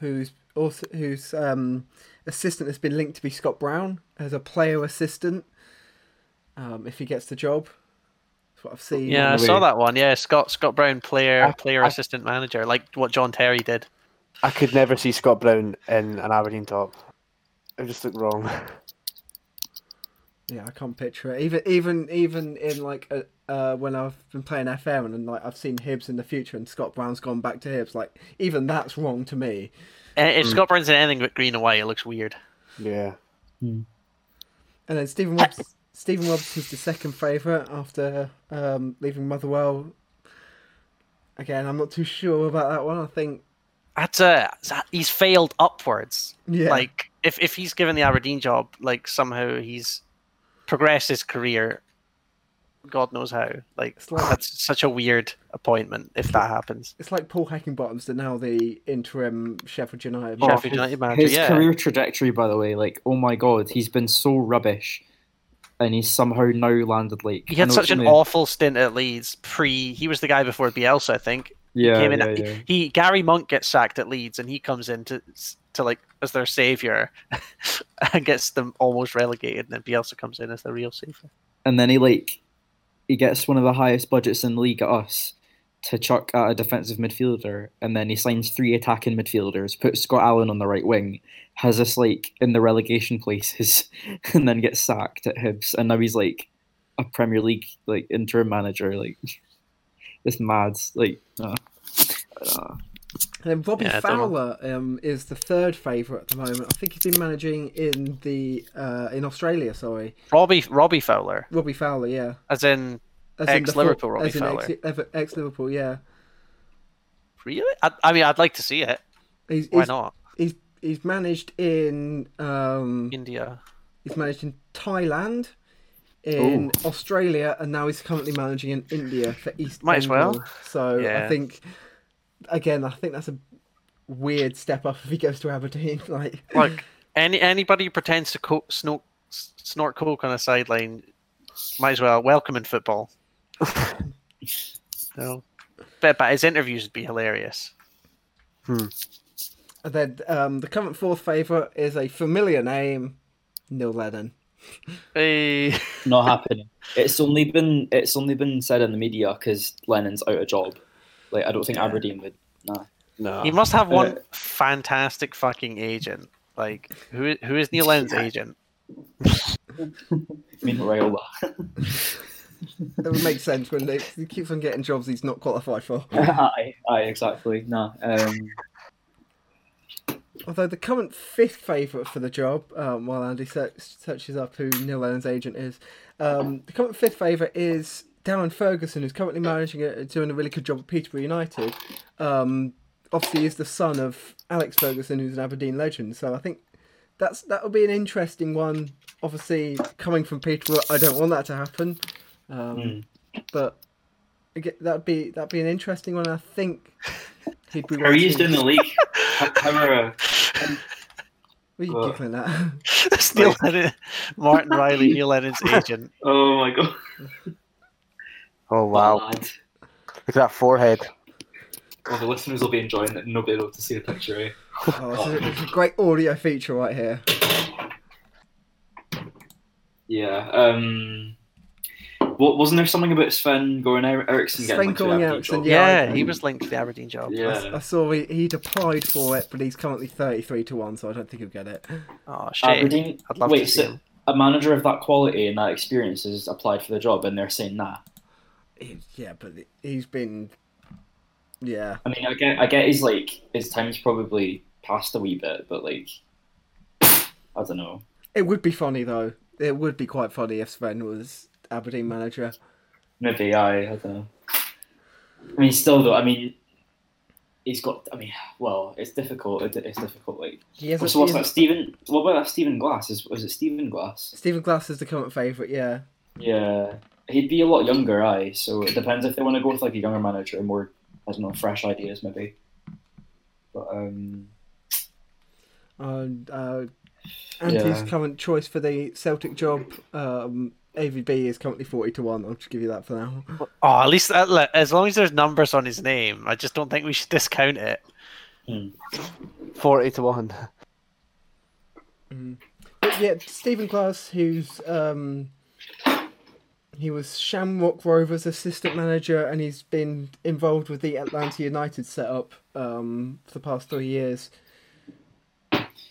who's also whose um, assistant has been linked to be Scott Brown as a player assistant. Um, if he gets the job, that's what I've seen. yeah, I the saw that one. Yeah, Scott Scott Brown, player I- player I- assistant manager, like what John Terry did. I could never see Scott Brown in an Aberdeen top. It just looked wrong. Yeah, I can't picture it. Even even even in like a, uh, when I've been playing FM and, like I've seen Hibs in the future and Scott Brown's gone back to Hibs. Like even that's wrong to me. Uh, If Mm. Scott Brown's in anything but green and white, it looks weird. Yeah. And then Stephen Robbs, Stephen Robbs is the second favourite after um, leaving Motherwell. Again, I'm not too sure about that one. I think That's a he's failed upwards. yeah, Like if if he's given the Aberdeen job, like somehow he's progressed his career God knows how. Like It's like- that's such a weird appointment if that happens. It's like Paul Heckingbottom's the now the interim Sheffield United. Oh. Sheffield United manager, His yeah. career trajectory, by the way, like oh my god, he's been so rubbish, and he's somehow now landed like He had such an only- awful stint at Leeds. Pre, he was the guy before Bielsa, I think. yeah, came in. yeah, at- yeah. He Gary Monk gets sacked at Leeds, and he comes in to to like as their savior, <laughs> and gets them almost relegated. And then Bielsa comes in as the real savior. and then he like he gets one of the highest budgets in the league at us to chuck at a defensive midfielder, and then he signs three attacking midfielders, puts Scott Allan on the right wing, has us like in the relegation places, <laughs> and then gets sacked at Hibs, and now he's like a Premier League like interim manager, like <laughs> it's mad, like. Uh, uh, And then Robbie Yeah, I don't know. Fowler um, is the third favourite at the moment. I think he's been managing in the uh, in Australia. Sorry, Robbie Robbie Fowler, Robbie Fowler. Yeah, as in as Ex-Liverpool the, Robbie as Fowler. Ex, ex Liverpool. Yeah, really? I, I mean, I'd like to see it. he's Why he's, not? he's he's managed in um, India. he's managed in Thailand, in Australia, and now he's currently managing in India for East. Might as well. Bengal. So I think again, I think that's a weird step up if he goes to Aberdeen. <laughs> Like, Like any anybody who pretends to co- snort snort coke on a sideline, might as well welcome in football. no, but but his interviews would be hilarious. And then um, the current fourth favourite is a familiar name, Neil Lennon. <laughs> Hey. not happening. It's only been it's only been said in the media because Lennon's out of job. Like I don't think Aberdeen would. Nah. No. He must have one Uh, fantastic fucking agent. Like who who is Neil Lennon's agent? <laughs> I mean Raiola. <laughs> That would make sense when they, he keeps on getting jobs he's not qualified for. <laughs> aye, aye, exactly. No. Um, Although the current fifth favourite for the job, um, while Andy search, searches up who Neil Lennon's agent is, um, the current fifth favourite is Darren Ferguson, who's currently managing it, doing a really good job at Peterborough United. Um, obviously, he's the son of Alex Ferguson, who's an Aberdeen legend. So I think that's that would be an interesting one. Obviously, coming from Peterborough, I don't want that to happen, um, but again, that'd be that'd be an interesting one. I think he'd be. How are you wanting- doing the league? How, how are, uh, What are you Uh, giggling at? It's Neil Lennon, Martin Riley, Neil Lennon's agent. <laughs> oh my god! <laughs> Oh wow! Lad. Look at that forehead. Well, the listeners will be enjoying it. Nobody will be able to see the picture. Eh? <laughs> Oh, it's, a, it's a great audio feature right here. Yeah. Um. What wasn't there something about Sven going Er- Eriksson getting Sven like, to going the Eriksson, job? Yeah, Yeah, he was linked to the Aberdeen job. I, Yeah. I saw he, he'd applied for it, but he's currently 33 to 1, so I don't think he'll get it. Oh shit! Aberdeen. I'd love wait, to see so him. a manager of that quality and that experience has applied for the job, and they're saying nah. He- yeah, but he's been. Yeah. I mean, I get, I get his like his time's probably passed a wee bit, but like, I don't know. It would be funny, though. It would be quite funny if Sven was Aberdeen manager. Maybe I, I don't know. I mean, still though, I mean, he's got. I mean, well, it's difficult. it- It's difficult. Like, He so what's that? Stephen? What about that? Stephen Glass? Is was it Stephen Glass? Stephen Glass is the current favourite, yeah. Yeah, he'd be a lot younger, aye. So it depends if they want to go with like a younger manager, or more, I don't know, fresh ideas maybe. But um, And uh, Andy's Yeah. current choice for the Celtic job, um, AVB, is currently 40 to 1. I'll just give you that for now. Oh, at least uh, look, as long as there's numbers on his name, I just don't think we should discount it. Forty to one. But yeah, Stephen Glass, who's um, he was Shamrock Rovers assistant manager, and he's been involved with the Atlanta United setup um, for the past three years.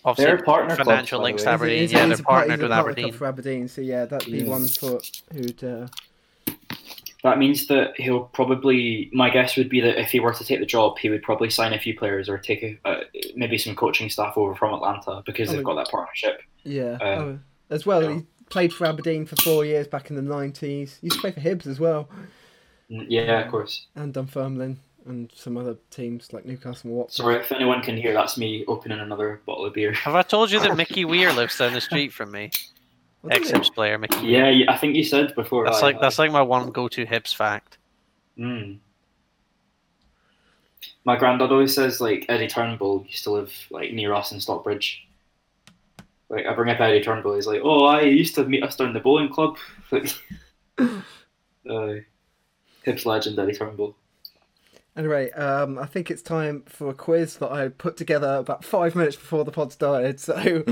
Obviously, They're partner clubs, financial by links to Aberdeen. He's- yeah, he's they're a part- partnered with partner Aberdeen. For Aberdeen, so yeah, that'd be Yeah. one for who'd. Uh, that means that he'll probably. My guess would be that if he were to take the job, he would probably sign a few players or take a, uh, maybe some coaching staff over from Atlanta because I they've mean- got that partnership. yeah, Uh, oh, as well. yeah. He played for Aberdeen for four years back in the nineties. Used to play for Hibs as well, Mm, Yeah, of course. and Dunfermline, and some other teams like Newcastle and Watford. Sorry if anyone can hear. That's me opening another bottle of beer. <laughs> Have I told you that Mickey Weir lives down the street from me? <laughs> Ex-Hibs player, Mickey. Yeah, yeah, I think you said before. That's aye, like aye. that's like my one go-to Hibs fact. Mm. My granddad always says like Eddie Turnbull used to live like near us in Stockbridge. Like I bring up Eddie Turnbull, he's like, "Oh, I used to meet us down the bowling club." <laughs> Like, uh, Hibs legend Eddie Turnbull. Anyway, um, I think it's time for a quiz that I put together about five minutes before the pod started. So,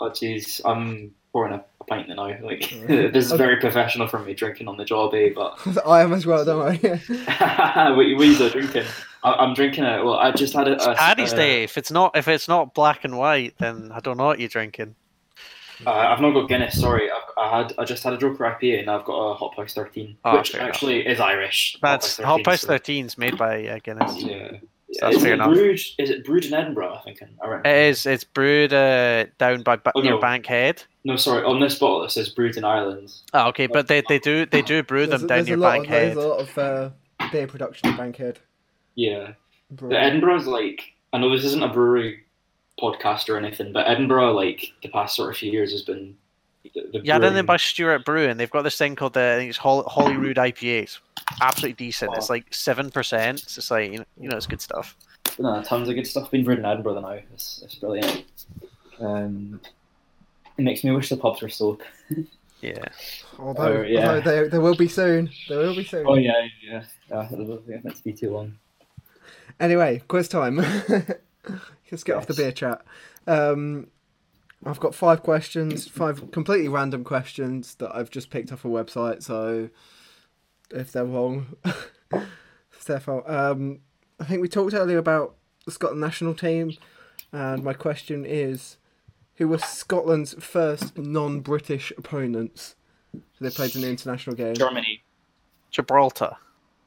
Oh jeez, I'm pouring a, a pint now. Like <laughs> this is very professional from me drinking on the job, eh? But <laughs> I am as well, don't I? <laughs> what, what are you drinking? I, I'm drinking it. Well, I just had a. It's a Paddy's uh, Day. If it's not if it's not black and white, then I don't know what you're drinking. Uh, I've not got Guinness. Sorry, I've, I had I just had a Joker IPA and I've got a Hop House 13, Oh, which fair enough. actually is Irish. That's Hop House so- 13 is made by uh, Guinness. Yeah, So that's is fair it enough. brewed? Is it brewed in Edinburgh? I think. I reckon. It is. It's brewed uh, down by ba- Oh, near no. Bankhead. No, sorry. On this bottle it says brewed in Ireland. Oh, okay, but they, they do they do brew There's, them down there's a near lot of, Bankhead. there's a lot of uh, beer production in Bankhead. Yeah, Brewery. but Edinburgh's like. I know this isn't a brewery podcast or anything, but Edinburgh, like the past sort of few years, has been. The, the Yeah, then brewing- by Stewart Brewing, they've got this thing called the I think it's Hol- Holyrood IPAs. Absolutely decent. It's like seven percent. It's just like you know, it's good stuff. No, tons of good stuff being brewed in Edinburgh now. It's, it's brilliant. Um, it makes me wish the pubs were still <laughs> Yeah. Although, Oh, yeah. although there, there will be soon. There will be soon. Oh yeah, yeah. yeah it'll be meant to be too long. Anyway, quiz time. <laughs> Let's get off the beer chat. Um, I've got five questions, five completely random questions that I've just picked off a website. So if they're wrong, <laughs> it's their fault. Um, I think we talked earlier about the Scotland national team, and my question is, who were Scotland's first non-British opponents? So they played in the international game. Germany, Gibraltar.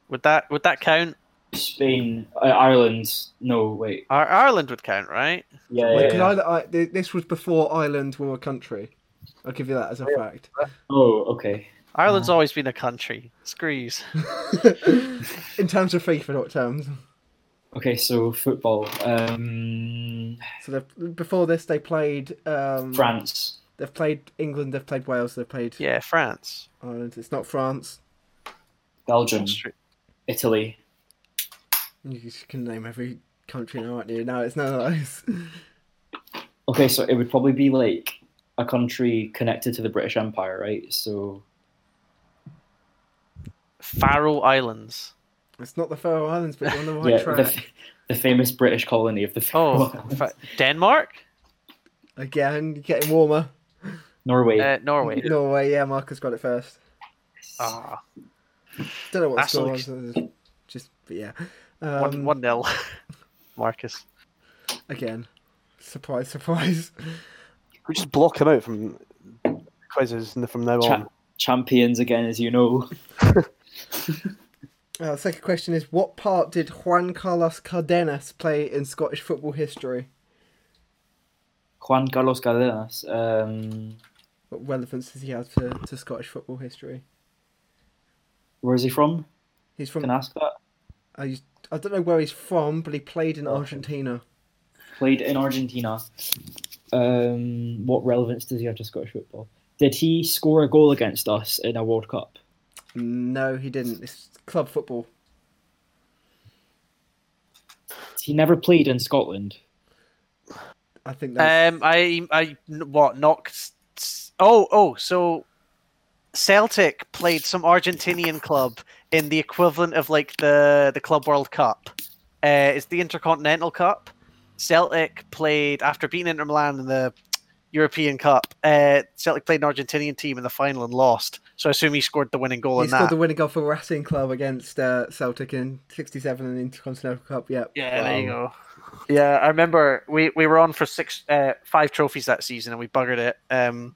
Would that would that count? Spain, uh, Ireland. No, wait. Ar- Ireland would count, right? Yeah, Wait, yeah, 'cause yeah. I, I, this was before Ireland were a country. I'll give you that as a fact. Oh, okay. Ireland's always been a country. Screws. <laughs> In terms of FIFA terms. Okay, so football. Um, So they've- before this, they played. Um, France. They've played England. They've played Wales. They've played Yeah, France. Ireland. It's not France. Belgium. Austria. Italy. You can name every country now, aren't you? No, it's none of those. Okay, so it would probably be like a country connected to the British Empire, right? So Faroe Islands. It's not the Faroe Islands, but you're on the right yeah, track. the, the famous British colony of the Faroe Oh, Islands. fa- Denmark. Again, you're getting warmer. Norway. Uh, Norway. <laughs> Norway, yeah, Marcus got it first. Ah, Don't know what the That's score like- was. Just, but yeah. one Um, one nil. <laughs> Marcus. Again, surprise, surprise. We just block him out from quizzes from now Cha- on. champions again, as you know. <laughs> <laughs> Uh, second question is What part did Juan Carlos Cardenas play in Scottish football history? Juan Carlos Cardenas. Um, What relevance does he have to, to Scottish football history? where is he from? He's from. Can I ask that? I, I don't know where he's from, but he played in Argentina. Played in Argentina. Um, what relevance does he have to Scottish football? Did he score a goal against us in a World Cup? No, he didn't. It's club football. He never played in Scotland. I think that's. Um, I I what knocked. Oh oh, so Celtic played some Argentinian club in the equivalent of like the the Club World Cup. Uh, it's the Intercontinental Cup. Celtic played after beating Inter Milan in the European Cup. Uh, Celtic played an Argentinian team in the final and lost. So I assume he scored the winning goal he in scored that. the winning goal for Racing Club against uh, Celtic in '67 in the Intercontinental Cup. Yep. Yeah, there you go. Yeah, I remember we, we were on for six, uh, five trophies that season, and we buggered it. Um,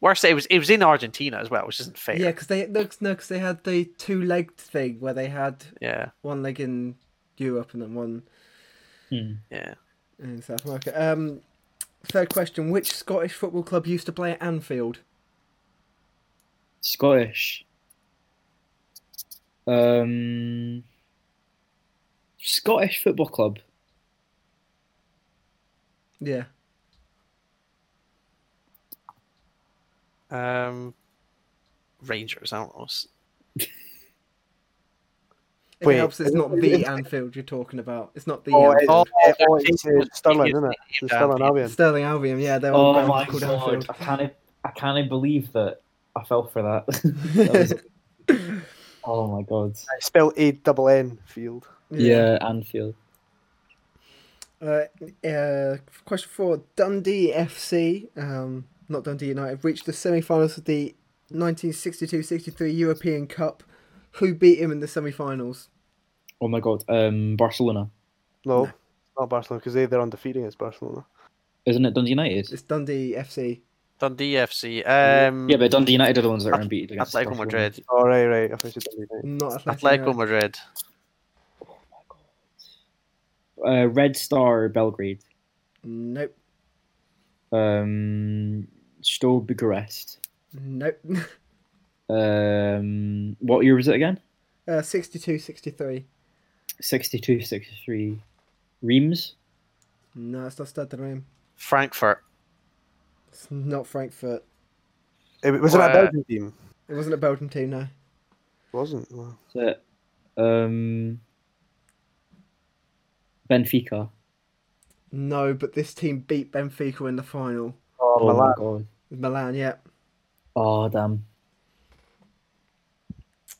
worst, it was it was in Argentina as well, which isn't fair. Yeah, because they no, no, 'cause they had the two-legged thing where they had yeah, one leg in Europe and then one Hmm. yeah. in South America. Um, third question: Which Scottish football club used to play at Anfield? Scottish. Um, Scottish football club. Yeah, Um, Rangers, I don't know. S- If Wait, it helps, it's not the Anfield you're talking about. It's not the Oh, Anfield. Oh, it's, oh, okay. it's, Stirling, isn't it? It's Stirling Albion. Stirling Albion, yeah, they're all Oh grounds my called god! Anfield. I can't. I can't believe that I fell for that. <laughs> That was- <laughs> oh my god! It's spelled A double N field. Yeah, Anfield. Uh, uh, question four: Dundee FC, um, not Dundee United, reached the semi-finals of the 1962-63 European Cup. Who beat him in the semi-finals? Oh my god! Um, Barcelona. No, No. not Barcelona because they they're undefeated against Barcelona. Isn't it Dundee United? It's Dundee FC. Dundee FC. Um, Yeah, but Dundee United are the ones that are At- unbeaten against Atletico Barcelona. Madrid. Oh right, right. I thought you said United. Not Atletico. Atletico United. Madrid. Uh, Red Star Belgrade. Nope. Um, Steaua Bucharest. Nope. <laughs> Um, what year was it again? Uh, 62-63. 62, 63. Reims. No, it's not Stade de Reims. Frankfurt. It's not Frankfurt. It was it a Uh, Belgian team? It wasn't a Belgian team, no. It wasn't. No. Is it? Um, Benfica. No, but this team beat Benfica in the final. Oh, Oh Milan. my god. Milan, yeah. Oh damn.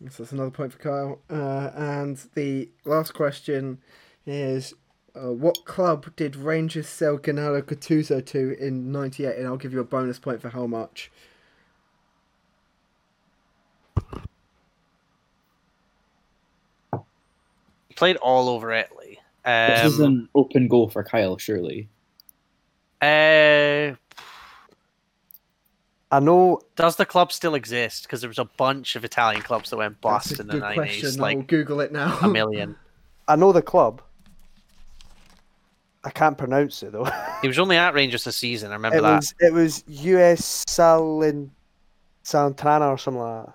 So that's another point for Kyle. Uh, and the last question is uh, what club did Rangers sell Gennaro Gattuso to in 98? And I'll give you a bonus point for how much. Played all over Italy. This is Um, an open goal for Kyle, surely. uh, I know. does the club still exist? Because there was a bunch of Italian clubs that went That's bust a in the nineties, like I'll Google it now. a million. <laughs> I know the club. I can't pronounce it though. <laughs> He was only at Rangers a season. I remember it that. was it was US Salin Santana or something like that.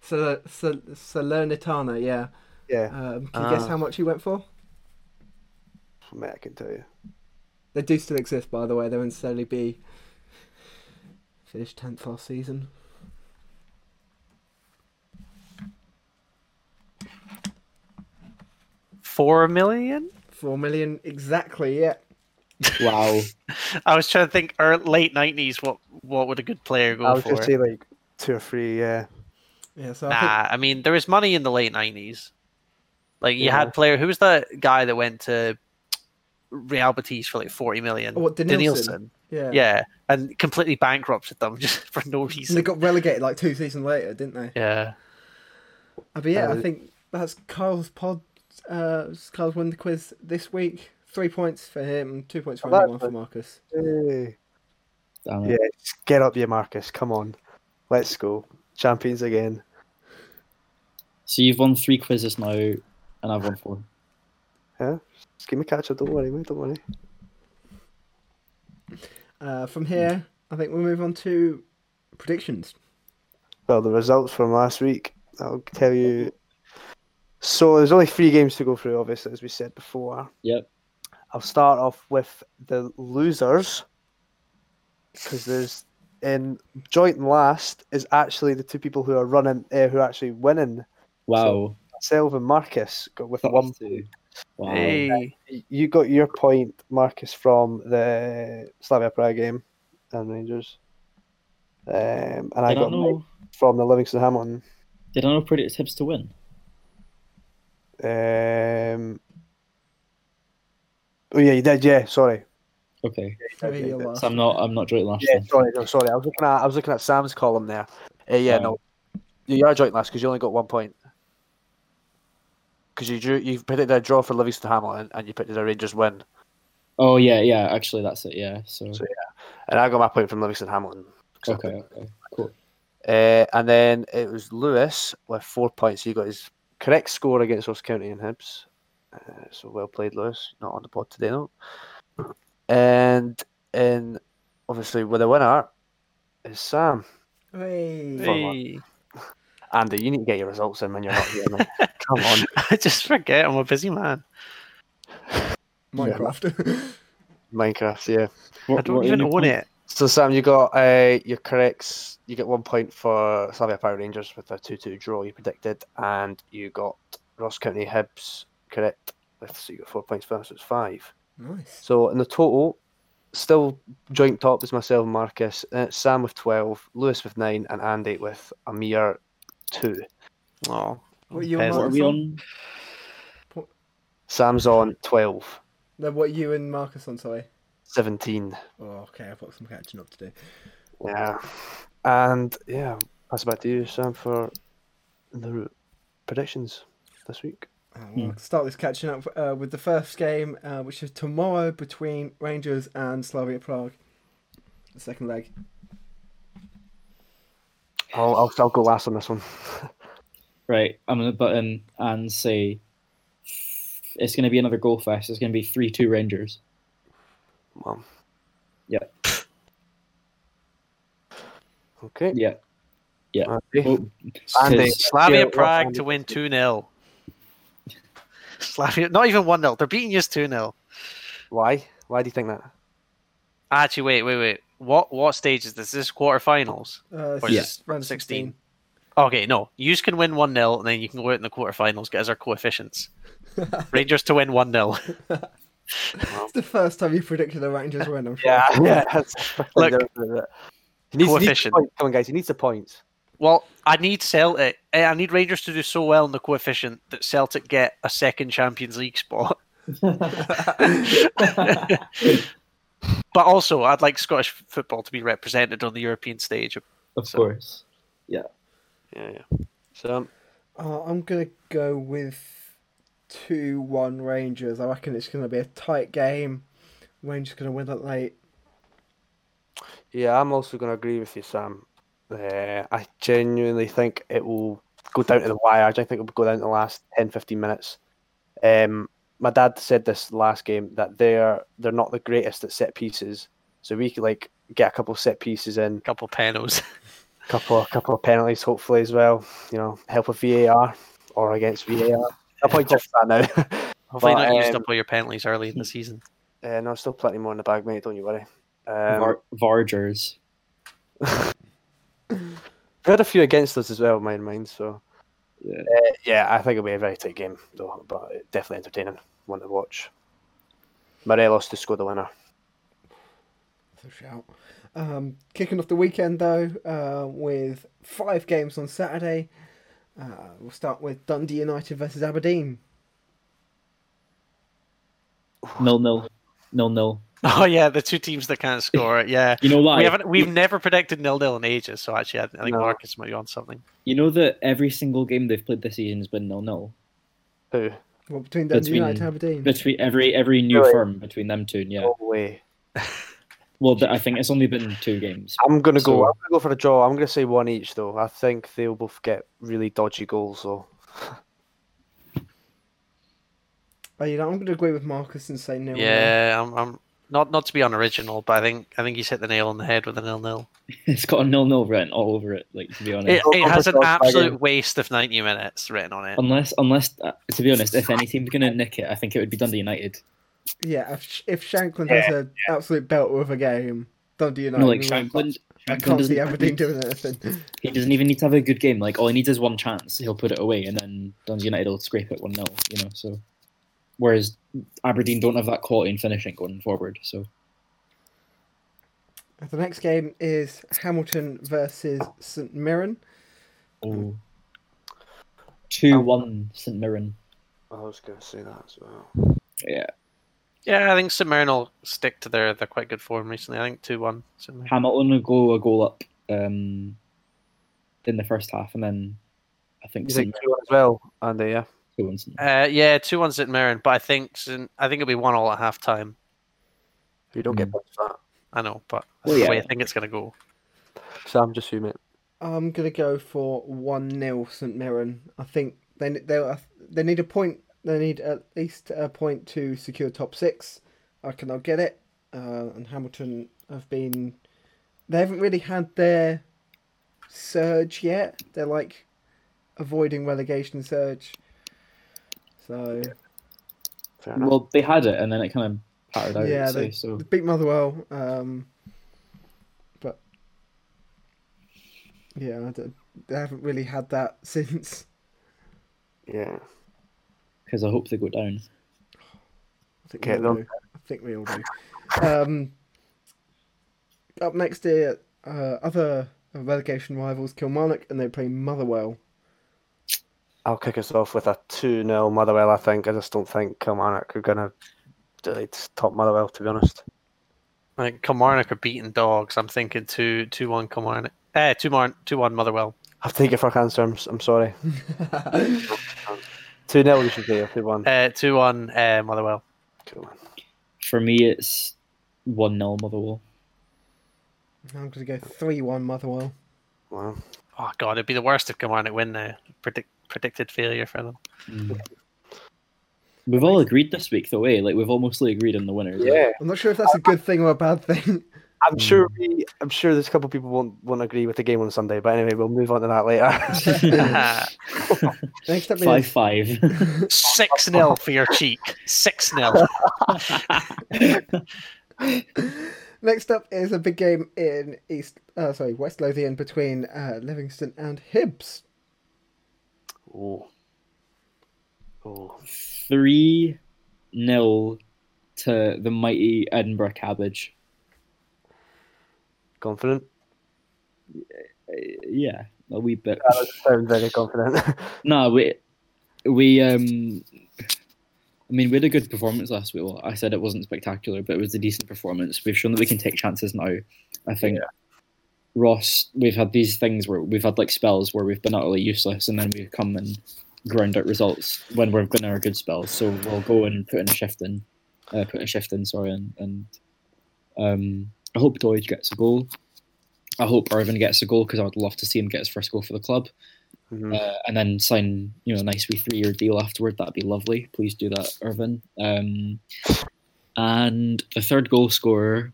Sal- Sal- Salernitana, yeah. Yeah, Um, can you guess Ah. how much he went for? mate, I can tell you. They do still exist, by the way. They're in Serie B. Finished 10th last season. Four million. Four million exactly, yeah. Wow. <laughs> I was trying to think. Or late nineties. What what would a good player go for? I was for? just say like two or three. Yeah, Yeah, so I Nah, I mean there was money in the late nineties. Like you Yeah. had player. Who was that guy that went to Real Betis for like forty million? Oh, what, Denilson? Denilson. yeah. Yeah, and completely bankrupted them <laughs> just for no And they got relegated like two seasons later, didn't they? Yeah. Uh, but yeah, Uh, I think that's Carl's pod. Uh, Kyle's won the quiz this week. Three points for him, two points for anyone for Marcus. hey. Yeah. Get up, you Marcus. Come on, let's go. Champions again. So you've won three quizzes now, and I've won four. Just give me catch up. Don't worry, mate. Don't worry. Uh, from here, I think we'll move on to predictions. Well, the results from last week, I'll tell you. So there's only three games to go through, obviously, as we said before. Yep. I'll start off with the losers, because there's in joint and last is actually the two people who are running, uh, who are actually winning. Wow. Myself and Marcus got with Fuck one. two. Wow. Hey. You got your point, Marcus, from the Slavia Prague game and Rangers, um, and I Did I got mine know? from the Livingston Hamilton. Did I know predict tips to win? Um, oh yeah, you did. Yeah, sorry. Okay. Three Okay, your. So I'm not. I'm not joint last. Yeah, then. sorry, no, sorry. I was looking at I was looking at Sam's column there. Uh, yeah, Oh. no, you are joint last because you only got one point. Because you drew, you predicted a draw for Livingston Hamilton and you predicted a Rangers win, Oh yeah, yeah. Actually, that's it. Yeah. So. So, and I got my point from Livingston Hamilton. 'cause I Okay. Okay. Cool. Uh, and then it was Lewis with four points. He got his correct score against Ross County and Hibs. Uh, so well played, Lewis. Not on the pod today, no. And and obviously with the winner is Sam. Hey. Hey. Andy, you need to get your results in when you're not here, man. <laughs> Come on. <laughs> I just forget I'm a busy man. Minecraft. <laughs> Minecraft, yeah. I don't even own points? it. So Sam, you got uh, your corrects. You get one point for Slavia Power Rangers with a two-two draw you predicted, and you got Ross County Hibs correct with so you got four points for us. So it's five. Nice. So in the total, still joint top is myself and Marcus. Uh, Sam with twelve, Lewis with nine, and Andy with a mere two. Oh, What are you Peasant. What are we on? on? Sam's on 12, Then what are you and Marcus on? Sorry. 17. Oh, okay. I've got some catching up to do. Yeah, and yeah, pass it back to you, Sam, for the predictions this week. Uh, we'll start this catching up uh, with the first game, uh, which is tomorrow between Rangers and Slavia Prague. The second leg. I'll, I'll, I'll go last on this one. <laughs> Right, I'm gonna button and say it's gonna be another goal fest. It's gonna be three two Rangers. Well, Yeah. Okay. Yeah. Yeah. Okay. Oh, Andy, Slavia Yeah, Prague Andy- to win 2 0. Slavia, not even 1 0. They're beating us 2 0. Why? Why do you think that? Actually, wait, wait, wait. What what stage is this? Is this quarterfinals? Uh, Or Yeah. this round 16? 16. Okay, no. You can win 1 0, and then you can go out in the quarterfinals, get as our coefficients. <laughs> Rangers to win 1 0. <laughs> It's the first time you predicted the Rangers win, I'm sure. Yeah, yeah. <laughs> Look, he needs, he needs coefficient. Come on, guys. He needs the points. Well, I need Celtic. eh, I need Rangers to do so well in the coefficient that Celtic get a second Champions League spot. But also, I'd like Scottish football to be represented on the European stage. of So- course. Yeah, yeah. Yeah. So, um, Uh, I'm going to go with 2 1 Rangers. I reckon it's going to be a tight game. Rangers going to win it late. yeah, I'm also going to agree with you, Sam. Uh, I genuinely think it will go down to the wire. I think it will go down to the last 10, 15 minutes. Um, my dad said this last game that they're they're not the greatest at set pieces, so we could like get a couple set pieces in, couple penalties. <laughs> couple of couple of penalties hopefully as well. You know, help with VAR or against VAR. I'll probably go for that now. <laughs> Hopefully, But, not used um, up all your penalties early in the season. uh, no, still plenty more in the bag, mate. Don't you worry. Um, Var- Vargers. <laughs> we had a few against us as well, my mind. So Yeah. uh, yeah, I think it'll be a very tight game though, but definitely entertaining one to watch. Morelos to score the winner. That's a shout. Um, kicking off the weekend though, uh, with five games on Saturday. Uh, we'll start with Dundee United versus Aberdeen. Nil nil. Nil nil. Oh yeah, the two teams that can't <laughs> score. It. Yeah, You know why? we haven't. We've never predicted nil nil in ages. So actually, I, I think No. Marcus might be on something. You know that every single game they've played this season has been nil nil. Who? Well, between Dundee Between- United and Aberdeen. Between every every new Really? firm between them two. Yeah. No way. <laughs> Well, I think it's only been two games. I'm gonna go. I'm gonna go for a draw. I'm gonna say one each though. I think they'll both get really dodgy goals. though. Oh, you know, I'm going to agree with Marcus and say nil. Yeah, I'm, I'm not not to be unoriginal, but I think I think he's hit the nail on the head with a nil nil. <laughs> It's got a nil nil written all over it. Like to be honest. It, it has an Volkswagen. absolute waste of ninety minutes written on it. Unless, unless, uh, to be honest, if <laughs> any team's gonna nick it, I think it would be Dundee United. Yeah, if, if Shankland has an absolute belt of a game, Dundee United. No, like will win, Shankland, but I Shankland can't see doesn't. Aberdeen doing anything. <laughs> He doesn't even need to have a good game. Like all he needs is one chance. He'll put it away, and then Dundee United will scrape it one 0 You know, so whereas Aberdeen don't have that quality in finishing going forward. So The next game is Hamilton versus St Mirren. oh. two one St Mirren. I was gonna say that as well. Yeah, Yeah, I think St Mirren will stick to their their quite good form recently. I think two one. Hamilton will go a goal up um, in the first half, and then I think You St think Mirren two one as well, Andy? Yeah. Two one St. Uh, yeah, two ones at St Mirren, but I think I think it'll be one all at half time. You don't get Mm. points for that. I know, but Well, that's the yeah. way I think it's gonna go. Sam, just you, mate. I'm gonna go for one 0 St Mirren. I think they they they need a point. They need at least a point to secure top six. I reckon they'll get it. Uh, and Hamilton have been. They haven't really had their surge yet. They're like avoiding relegation surge. So well, they had it, and then it kind of pattered out. Yeah, they, so. they beat Motherwell, um, but yeah, they haven't really had that <laughs> since. Yeah, because I hope they go down. I think we all do. I think we all do. Um, up next, here, uh, other relegation rivals Kilmarnock, and they play Motherwell. I'll kick us off with a 2 0 Motherwell, I think. I just don't think Kilmarnock are going to really top Motherwell, to be honest. I think Kilmarnock are beating dogs. I'm thinking two two one Kilmarnock. Eh, two one two one Motherwell. I'll take it for answer. I'm, I'm sorry. 2 0, you should say, or 2 1. Uh, two one uh, Motherwell. Cool. For me, it's 1 0 Motherwell. I'm going to go 3 1 Motherwell. Wow. Oh god, it'd be the worst if Kilmarnock win now. Predict, predicted failure for them. Mm. We've all agreed this week, though, eh? Like, we've all mostly agreed on the winners. Yeah. I'm not sure if that's a good thing or a bad thing. I'm sure we, I'm sure there's a couple of people won't won't agree with the game on Sunday, but anyway, we'll move on to that later. <laughs> Next up 5 is 5. Six 0 for your cheek. Six 0 <laughs> next up is a big game in East, uh, sorry, West Lothian between uh, Livingston and Hibs. Oh. Oh. 3 0 to the mighty Edinburgh Cabbage. Confident? Uh, yeah, a wee bit. Sound very confident. <laughs> No, we we um I mean we had a good performance last week. Well, I said it wasn't spectacular, but it was a decent performance. We've shown that we can take chances now. I think Ross, we've had these things where we've had like spells where we've been utterly useless and then we've come and ground out results when we've been our good spells. So we'll go and put in a shift in uh, put a shift in, sorry, and, and um I hope Doidge gets a goal. I hope Irvine gets a goal because I would love to see him get his first goal for the club Mhm. uh, and then sign you know a nice wee three year deal afterward. That'd be lovely. Please do that, Irvine. Um, and the third goal scorer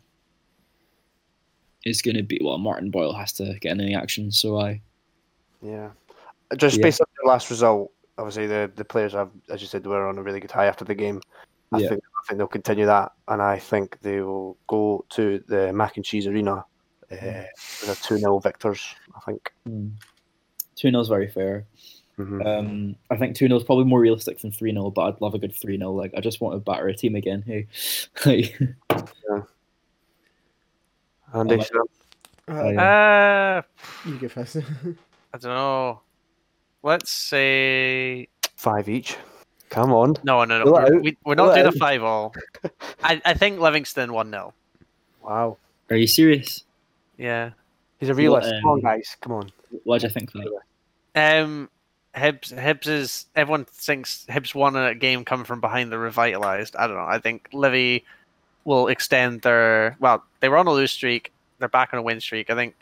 is going to be well. Martin Boyle has to get in any action, so I Yeah. Just Yeah. based on the last result, obviously the, the players have, as you said, were on a really good high after the game. I Yeah. think I think they'll continue that, and I think they will go to the Mac and Cheese Arena uh, with a two 0 victors. I think. two 0 is very fair. Mhm. Um, I think two 0 is probably more realistic than three 0 but I'd love a good three 0 Like I just want to batter a team again. Hey, <laughs> Like, Andy, I like- Sam? Uh, yeah. Uh, You go first. <laughs> I don't know. Let's say five each. Come on. no, no, no. We're, out. we, we're not Pull it doing a five all. <laughs> I, I think Livingston one 0 Wow. are you serious? Yeah. He's a realist. um, Come on, guys. Come on. What do you think? Mate? Um, Hibs, Hibs is everyone thinks Hibs won a game coming from behind. They're revitalized. I don't know. I think Livi will extend their. Well, they were on a lose streak. They're back on a win streak. I think.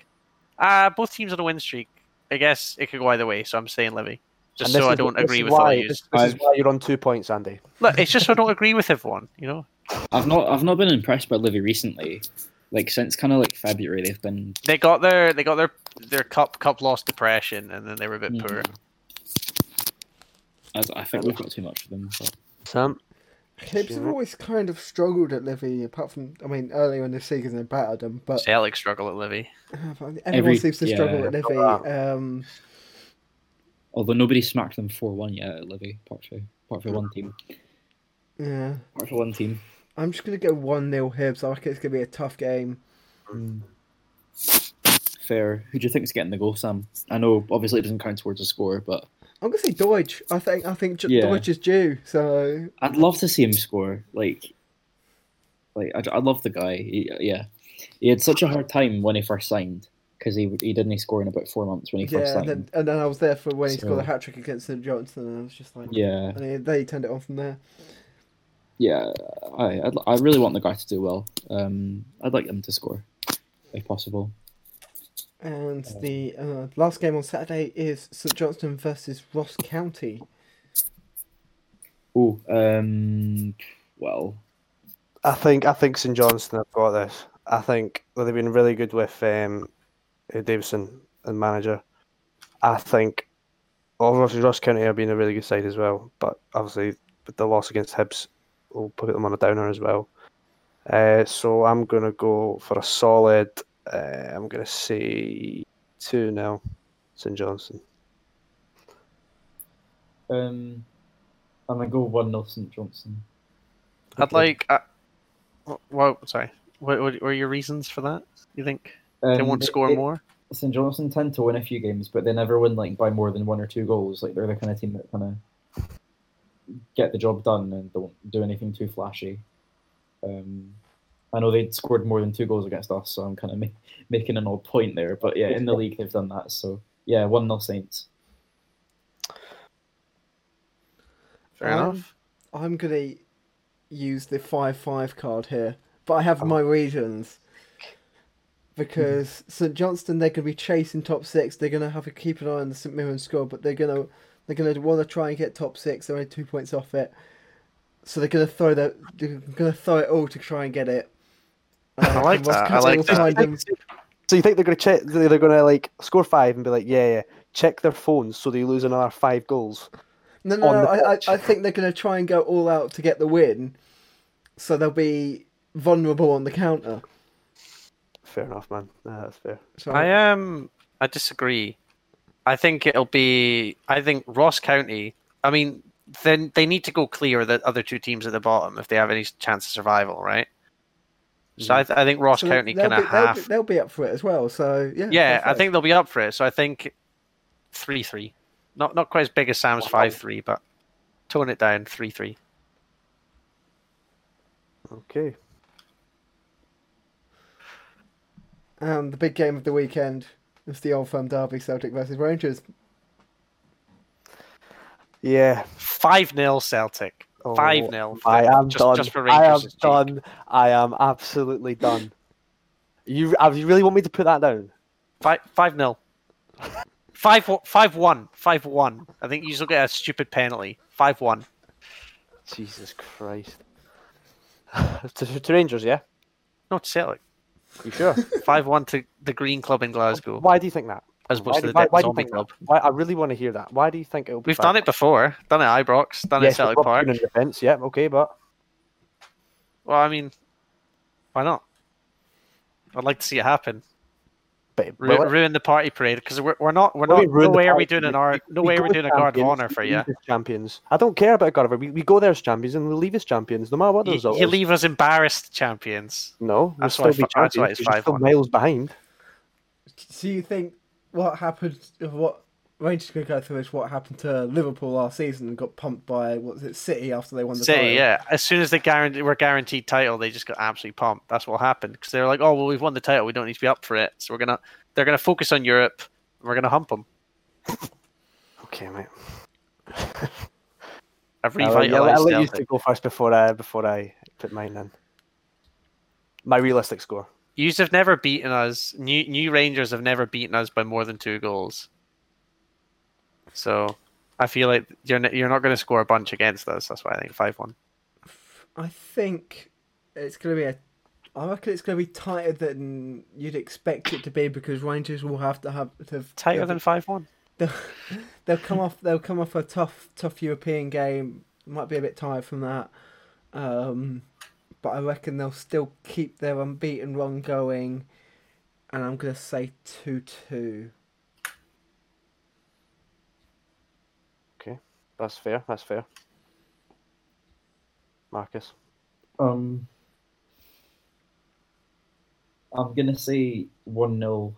Uh both teams on a win streak. I guess it could go either way. So I'm saying Livi, just And this so I don't this agree with why, all you. This, this is I've- why you're on two points, Andy. Look, it's just so I don't agree with everyone. You know, I've not I've not been impressed by Livi recently. Like since kind of like February, they've been they got their they got their their cup cup loss depression, and then they were a bit Mm. poor. I, I think we've got too much of them. But Sam? Hibs have always kind of struggled at Livi, apart from, I mean, earlier in the season they battered them, but Celtic struggle at Livi. <sighs> everyone Every- seems to struggle yeah. at Livi. Oh, Um, although nobody smacked them four one yet at Livi, apart for apart for one team, yeah, apart for one team. I'm just going to go 1 0 Hibs. I reckon it's going to be a tough game. Fair. Who do you think is getting the goal, Sam? I know obviously it doesn't count towards a score, but I'm going to say Doidge. I think I think Yeah. Doidge is due, so I'd love to see him score. Like, like I, I love the guy. He, yeah, he had such a hard time when he first signed because he he didn't score in about four months when he first signed. And then, and then I was there for when he scored So- a hat trick against St Johnstone, and I was just like, yeah, and he, they turned it on from there. yeah. I I'd, I really want the guy to do well. Um, I'd like him to score if possible. And the uh, last game on Saturday is St Johnstone versus Ross County. Oh, um, well, I think I think St Johnstone have got this. I think well, they've been really good with um, uh, Davidson and manager. I think obviously Ross County have been a really good side as well, but obviously with the loss against Hibs will put them on a downer as well. Uh, so I'm gonna go for a solid. Uh, I'm gonna say 2 now, St Johnstone. Um, I'm gonna go one 0 St Johnstone. I'd Okay. like. Uh, well, sorry. What, what were your reasons for that? You think they Um, won't score it- more? St Johnstone tend to win a few games, but they never win like by more than one or two goals. Like they're the kind of team that kind of get the job done and don't do anything too flashy. Um, I know they'd scored more than two goals against us, so I'm kind of <laughs> ma- making an odd point there. But yeah, in the <laughs> league they've done that. So yeah, one 0 Saints. Fair Um, enough. I'm gonna use the five five card here, but I have Oh. my reasons. Because St Johnstone, they're gonna be chasing top six. They're gonna have to keep an eye on the St Mirren score, but they're gonna they're gonna want to try and get top six. They're only two points off it, so they're gonna throw that they're gonna throw it all to try and get it. I <laughs> like that, I like that. So you think they're going to check? They're going to like score five and be like, yeah, yeah. Check their phones so they lose another five goals. No, no, no. I, I. I think they're going to try and go all out to get the win, so they'll be vulnerable on the counter. Fair enough, man. Nah, that's fair. So I um I disagree. I think it'll be. I think Ross County. I mean, then they need to go clear the other two teams at the bottom if they have any chance of survival, right? So I, mm-hmm. th- I think Ross so County they'll, kind be, of they'll, half. be, they'll be up for it as well. So yeah. yeah, I think they'll be up for it. So I think three three. Not not quite as big as Sam's five three, but tone it down three three. Okay. And the big game of the weekend is the Old Firm Derby, Celtic versus Rangers. Yeah. Five 0 Celtic. Oh, Five 0 I am just, done. Just for I am cheek. done. I am absolutely done. You, uh, you really want me to put that down? Five five nil. Five. Five one. Five one. I think you will get a stupid penalty. Five one. Jesus Christ. <sighs> to, to Rangers, yeah. Not to Celtic. You sure? Five one to the Green Club in Glasgow, Why do you think that? As Why, opposed do- the why, Dead why Zombie Club. Why, I really want to hear that. Why do you think it'll be? We've done it before. Done it at Ibrox. Done it Yes, at Celtic with Rob Park. Keane in defence. Yeah, okay, but Well, I mean, why not? I'd like to see it happen. but Ru- well, ruin the party parade because we're, we're not we're Well, not. ruined No way are we doing an parade. art. No way go are we doing a guard of honor for you. champions. I don't care about guard of honor. We, we go there as champions and we leave as champions, no matter what the You, result you leave us embarrassed champions. No, we'll That's still why be fi- that's why champions. it's We're still 5-1. miles behind. So you think what happened? What Rangers could go through is what happened to Liverpool last season and got pumped by what was it City after they won the City, title. yeah. As soon as they guarantee were guaranteed title, they just got absolutely pumped. That's what happened because they're like, "Oh well, we've won the title. We don't need to be up for it. So we're gonna they're gonna focus on Europe. and We're gonna hump them. <laughs> Okay, mate. <laughs> I've I'll, I'll let you Celtic. two go first before I before I put mine in. My realistic score. Yous have never beaten us. New New Rangers have never beaten us by more than two goals. So I feel like you're n- you're not going to score a bunch against us. That's why I think five one. I think it's going to be a. I reckon it's going to be tighter than you'd expect it to be because Rangers will have to have to Tighter than five one. they'll, <laughs> they'll come off they'll come off a tough tough European game. Might be a bit tired from that, um, but I reckon they'll still keep their unbeaten run going, and I'm gonna say two two. Okay, That's fair. That's fair. Marcus. Um, I'm gonna say one 0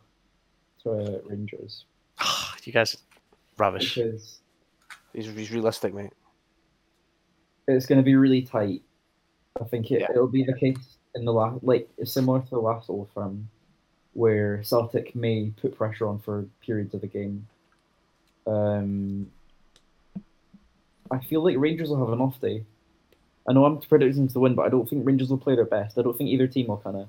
to Rangers <sighs> you guys, rubbish. because He's, he's realistic, mate. it's gonna be really tight. I think it, Yeah. it'll be the case in the last, like similar to the last Old Firm, where Celtic may put pressure on for periods of the game. Um, I feel like Rangers will have an off day. I know I'm predicting to win, but I don't think Rangers will play their best. I don't think either team will kind of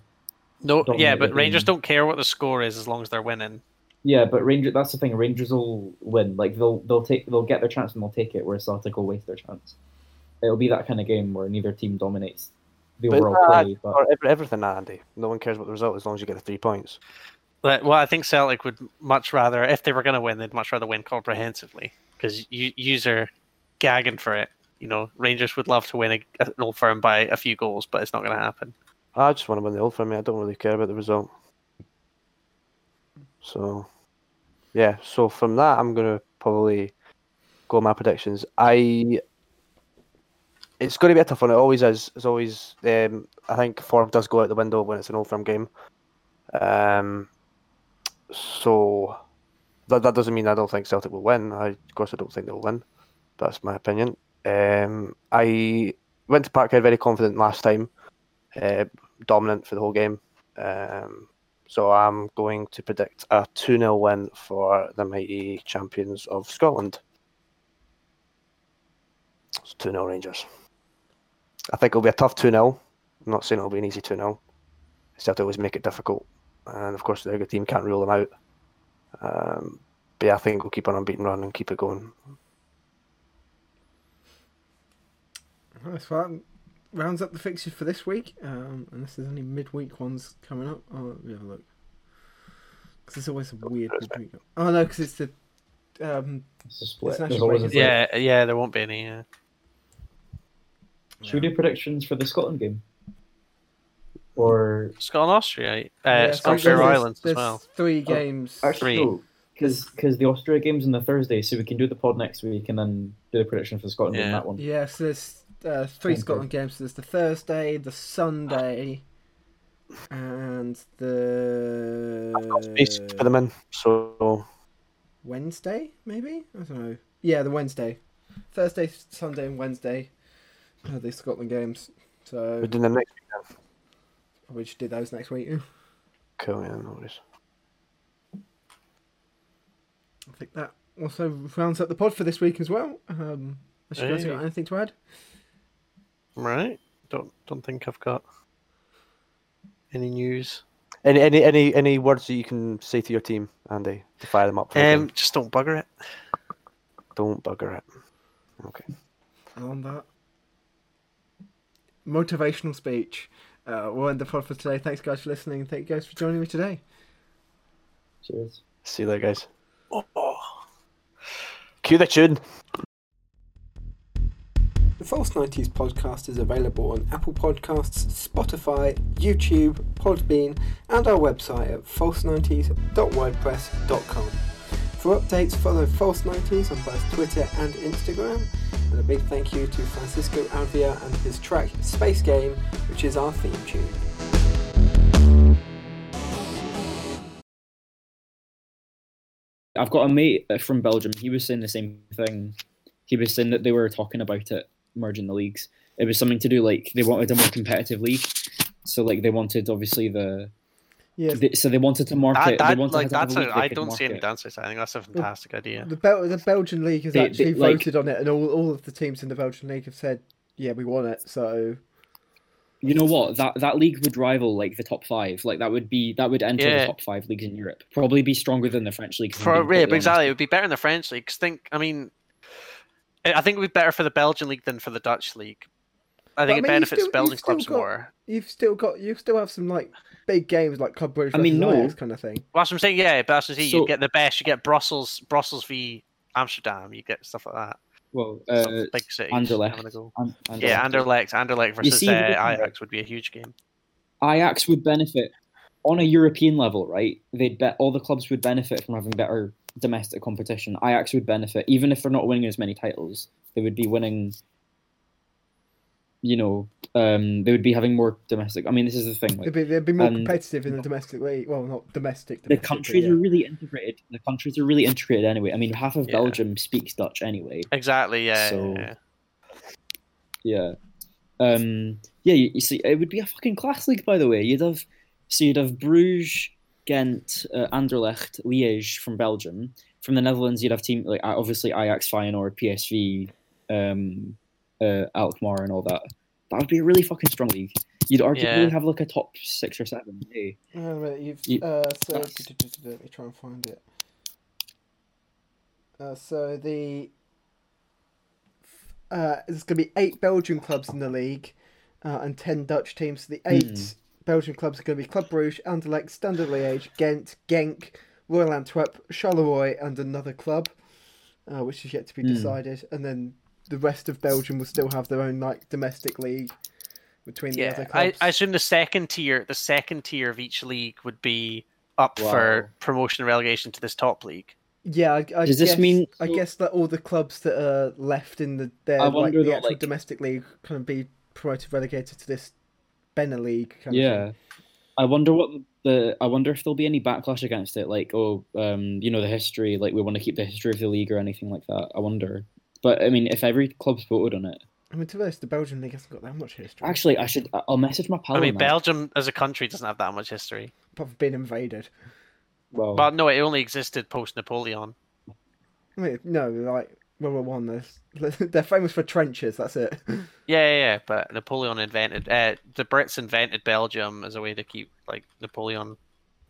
No, yeah, but Rangers game. don't care what the score is as long as they're winning. Yeah, but Ranger that's the thing. Rangers will win. Like they'll they'll take they'll get their chance and they'll take it. Whereas Celtic will waste their chance. It'll be that kind of game where neither team dominates the But overall play. But or ev- everything, Andy. No one cares about the result as long as you get the three points. But, well, I think Celtic would much rather, if they were going to win, they'd much rather win comprehensively because you yous are gagging for it. You know, Rangers would love to win a, an old firm by a few goals, but it's not going to happen. I just want to win the old firm, mate. I don't really care about the result. So, yeah, so from that, I'm gonna probably go my predictions. I it's going to be a tough one. It always is. It's always. Um, I think form does go out the window when it's an old firm game. Um, so that that doesn't mean I don't think Celtic will win. I, of course, I don't think they'll win. That's my opinion. Um, I went to Parkhead very confident last time, uh, dominant for the whole game. Um, so I'm going to predict a 2 0 win for the mighty champions of Scotland. It's 2 0 Rangers. I think it'll be a tough 2 0. I'm not saying it'll be an easy 2 0. Celtic always make it difficult. And of course, the good team can't rule them out. Um, but yeah, I think we'll keep an unbeaten run and keep it going. Nice. Well, that rounds up the fixtures for this week. Um, unless there's any midweek ones coming up. Oh, let me have a look. Because there's always a weird midweek. Oh no, because it's the um, It's a split. It's There's actually always a. Yeah, yeah, there won't be any. Uh... Should we do predictions for the Scotland game? Or Scotland, Austria, uh, yeah, Scotland, Faroe there's- Islands as there's well. Three Oh, games. actually, Three. no, because the Austria game's on the Thursday, so we can do the pod next week and then do the prediction for the Scotland game Yeah. that one. Yeah, so there's uh, three Okay. Scotland games. So there's the Thursday, the Sunday, and the. I've got space to put them in. So Wednesday, maybe? I don't know. Yeah, the Wednesday. Thursday, Sunday, and Wednesday are the Scotland games. So we're doing them next week then. probably should do those next week. Cool, yeah, no worries. I think that also rounds up the pod for this week as well. Um, has you guys Hey. got anything to add? Right? Don't don't think I've got any news. Any any any any words that you can say to your team, Andy, to fire them up? For Um, just don't bugger it. Don't bugger it. Okay. And on that motivational speech, uh, we'll end the pod for today. Thanks, guys, for listening. Thank you guys for joining me today. Cheers. See you later, guys. Oh. Cue the tune. The False 90s podcast is available on Apple Podcasts, Spotify, YouTube, Podbean, and our website at false90s.wordpress.com. For updates, follow False 90s on both Twitter and Instagram. And a big thank you to Francisco Alvia and his track Space Game, which is our theme tune. I've got a mate from Belgium. He was saying the same thing. He was saying that they were talking about it merging the leagues. It was something to do like they wanted a more competitive league. So like they wanted obviously the Yeah, they, so they wanted to market. That, that, they wanted like to that's a they I don't see any market. downsides. I think that's a fantastic idea. the, Bel- the Belgian league has They- they- actually like- voted on it, and all, all of the teams in the Belgian league have said, yeah, we want it. So You know what? That that league would rival like the top five. Like that would be that would enter Yeah. the top five leagues in Europe. Probably be stronger than the French league. I'm For being yeah, totally but exactly, it would be better in the French league. 'cause think, I mean, I I think it would be better for the Belgian league than for the Dutch league. I But, think I it mean, you benefits still- Belgian you've still clubs got- more. you've still got you still have some like big games like Club Brugge I mean, versus no. Ajax kind of thing. Well, that's what I'm saying. Yeah, but that's what I'm saying. So- you get the best. You get Brussels, Brussels v Amsterdam. You get stuff like that. Well, uh, big cities. Anderlecht. having a go. An- Yeah, Anderlecht. Anderlecht, Anderlecht versus see, uh, the thing, right? Ajax would be a huge game. Ajax would benefit on a European level, right? They'd bet all the clubs would benefit from having better domestic competition. Ajax would benefit, even if they're not winning as many titles, they would be winning. You know, um, they would be having more domestic. I mean, this is the thing. They'd be, they'd be more and- competitive in the domestic league. Well, not domestic. the domestic, but countries yeah. are really integrated. The countries are really integrated anyway. I mean, half of Yeah. Belgium speaks Dutch anyway. Exactly. Yeah. So- yeah, yeah. Yeah. Um, yeah, you, you see, it would be a fucking class league, by the way. You'd have, so you'd have Bruges, Ghent, uh, Anderlecht, Liège from Belgium. From the Netherlands, you'd have team like obviously Ajax, Feyenoord, PSV, um, uh, Alkmaar, and all that. That would be a really fucking strong league. You'd arguably Yeah. have like a top six or seven. Hey. Oh, right, you've, You- uh, so let me try and find it. Uh, so the uh, there's going to be eight Belgian clubs in the league uh, and ten Dutch teams. So the eight Hmm. Belgian clubs are going to be Club Brugge, Anderlecht, Standard Liège, Ghent, Genk, Royal Antwerp, Charleroi, and another club, uh, which is yet to be Hmm. decided. And then the rest of Belgium will still have their own like domestic league between the other clubs. I, I assume the second tier, the second tier of each league would be up Wow. for promotion and relegation to this top league. Yeah, I, I Does this guess, mean- I guess that all the clubs that are left in the their like the that, actual like- domestic league kind of be promoted, relegated to this BeNeLeague. Kind Yeah. thing. I wonder what the I wonder if there'll be any backlash against it, like oh, um, you know, the history, like we want to keep the history of the league or anything like that. I wonder. But I mean, if every club's voted on it, I mean, to be honest, the Belgian league hasn't got that much history. actually, I should. I'll message my pal. I mean, on that. Belgium as a country doesn't have that much history. apart from being invaded. Well, But no, it only existed post Napoleon. I mean, no, like World War One, they're, they're famous for trenches. That's it. <laughs> Yeah, yeah, yeah. But Napoleon invented uh, the Brits invented Belgium as a way to keep like Napoleon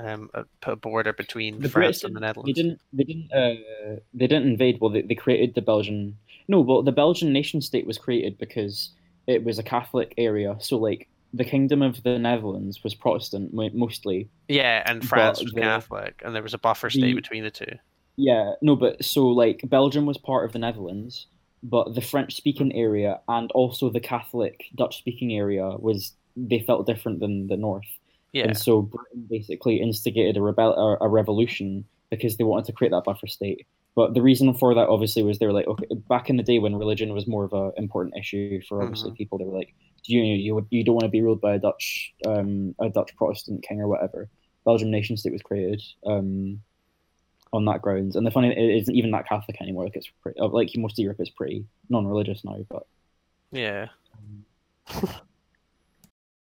um put a border between the France Brits and the Netherlands. They didn't. They didn't. Uh, they didn't invade. Well, they, they created the Belgian. No, well, the Belgian nation state was created because it was a Catholic area. So, like, the Kingdom of the Netherlands was Protestant mostly. Yeah, and France was the- Catholic, and there was a buffer state the- between the two. Yeah, no, but so like Belgium was part of the Netherlands, but the French-speaking area and also the Catholic Dutch-speaking area was they felt different than the North. Yeah, And so Britain basically instigated a rebel or a revolution because they wanted to create that buffer state. But the reason for that obviously was they were like, okay, back in the day when religion was more of an important issue for obviously people, they were like, you you you don't want to be ruled by a Dutch um, a Dutch Protestant king or whatever. Belgium nation state was created um, on that grounds, and the funny it isn't even that Catholic anymore. Like it's pretty, like most of Europe is pretty non-religious now, but yeah. <laughs> <laughs>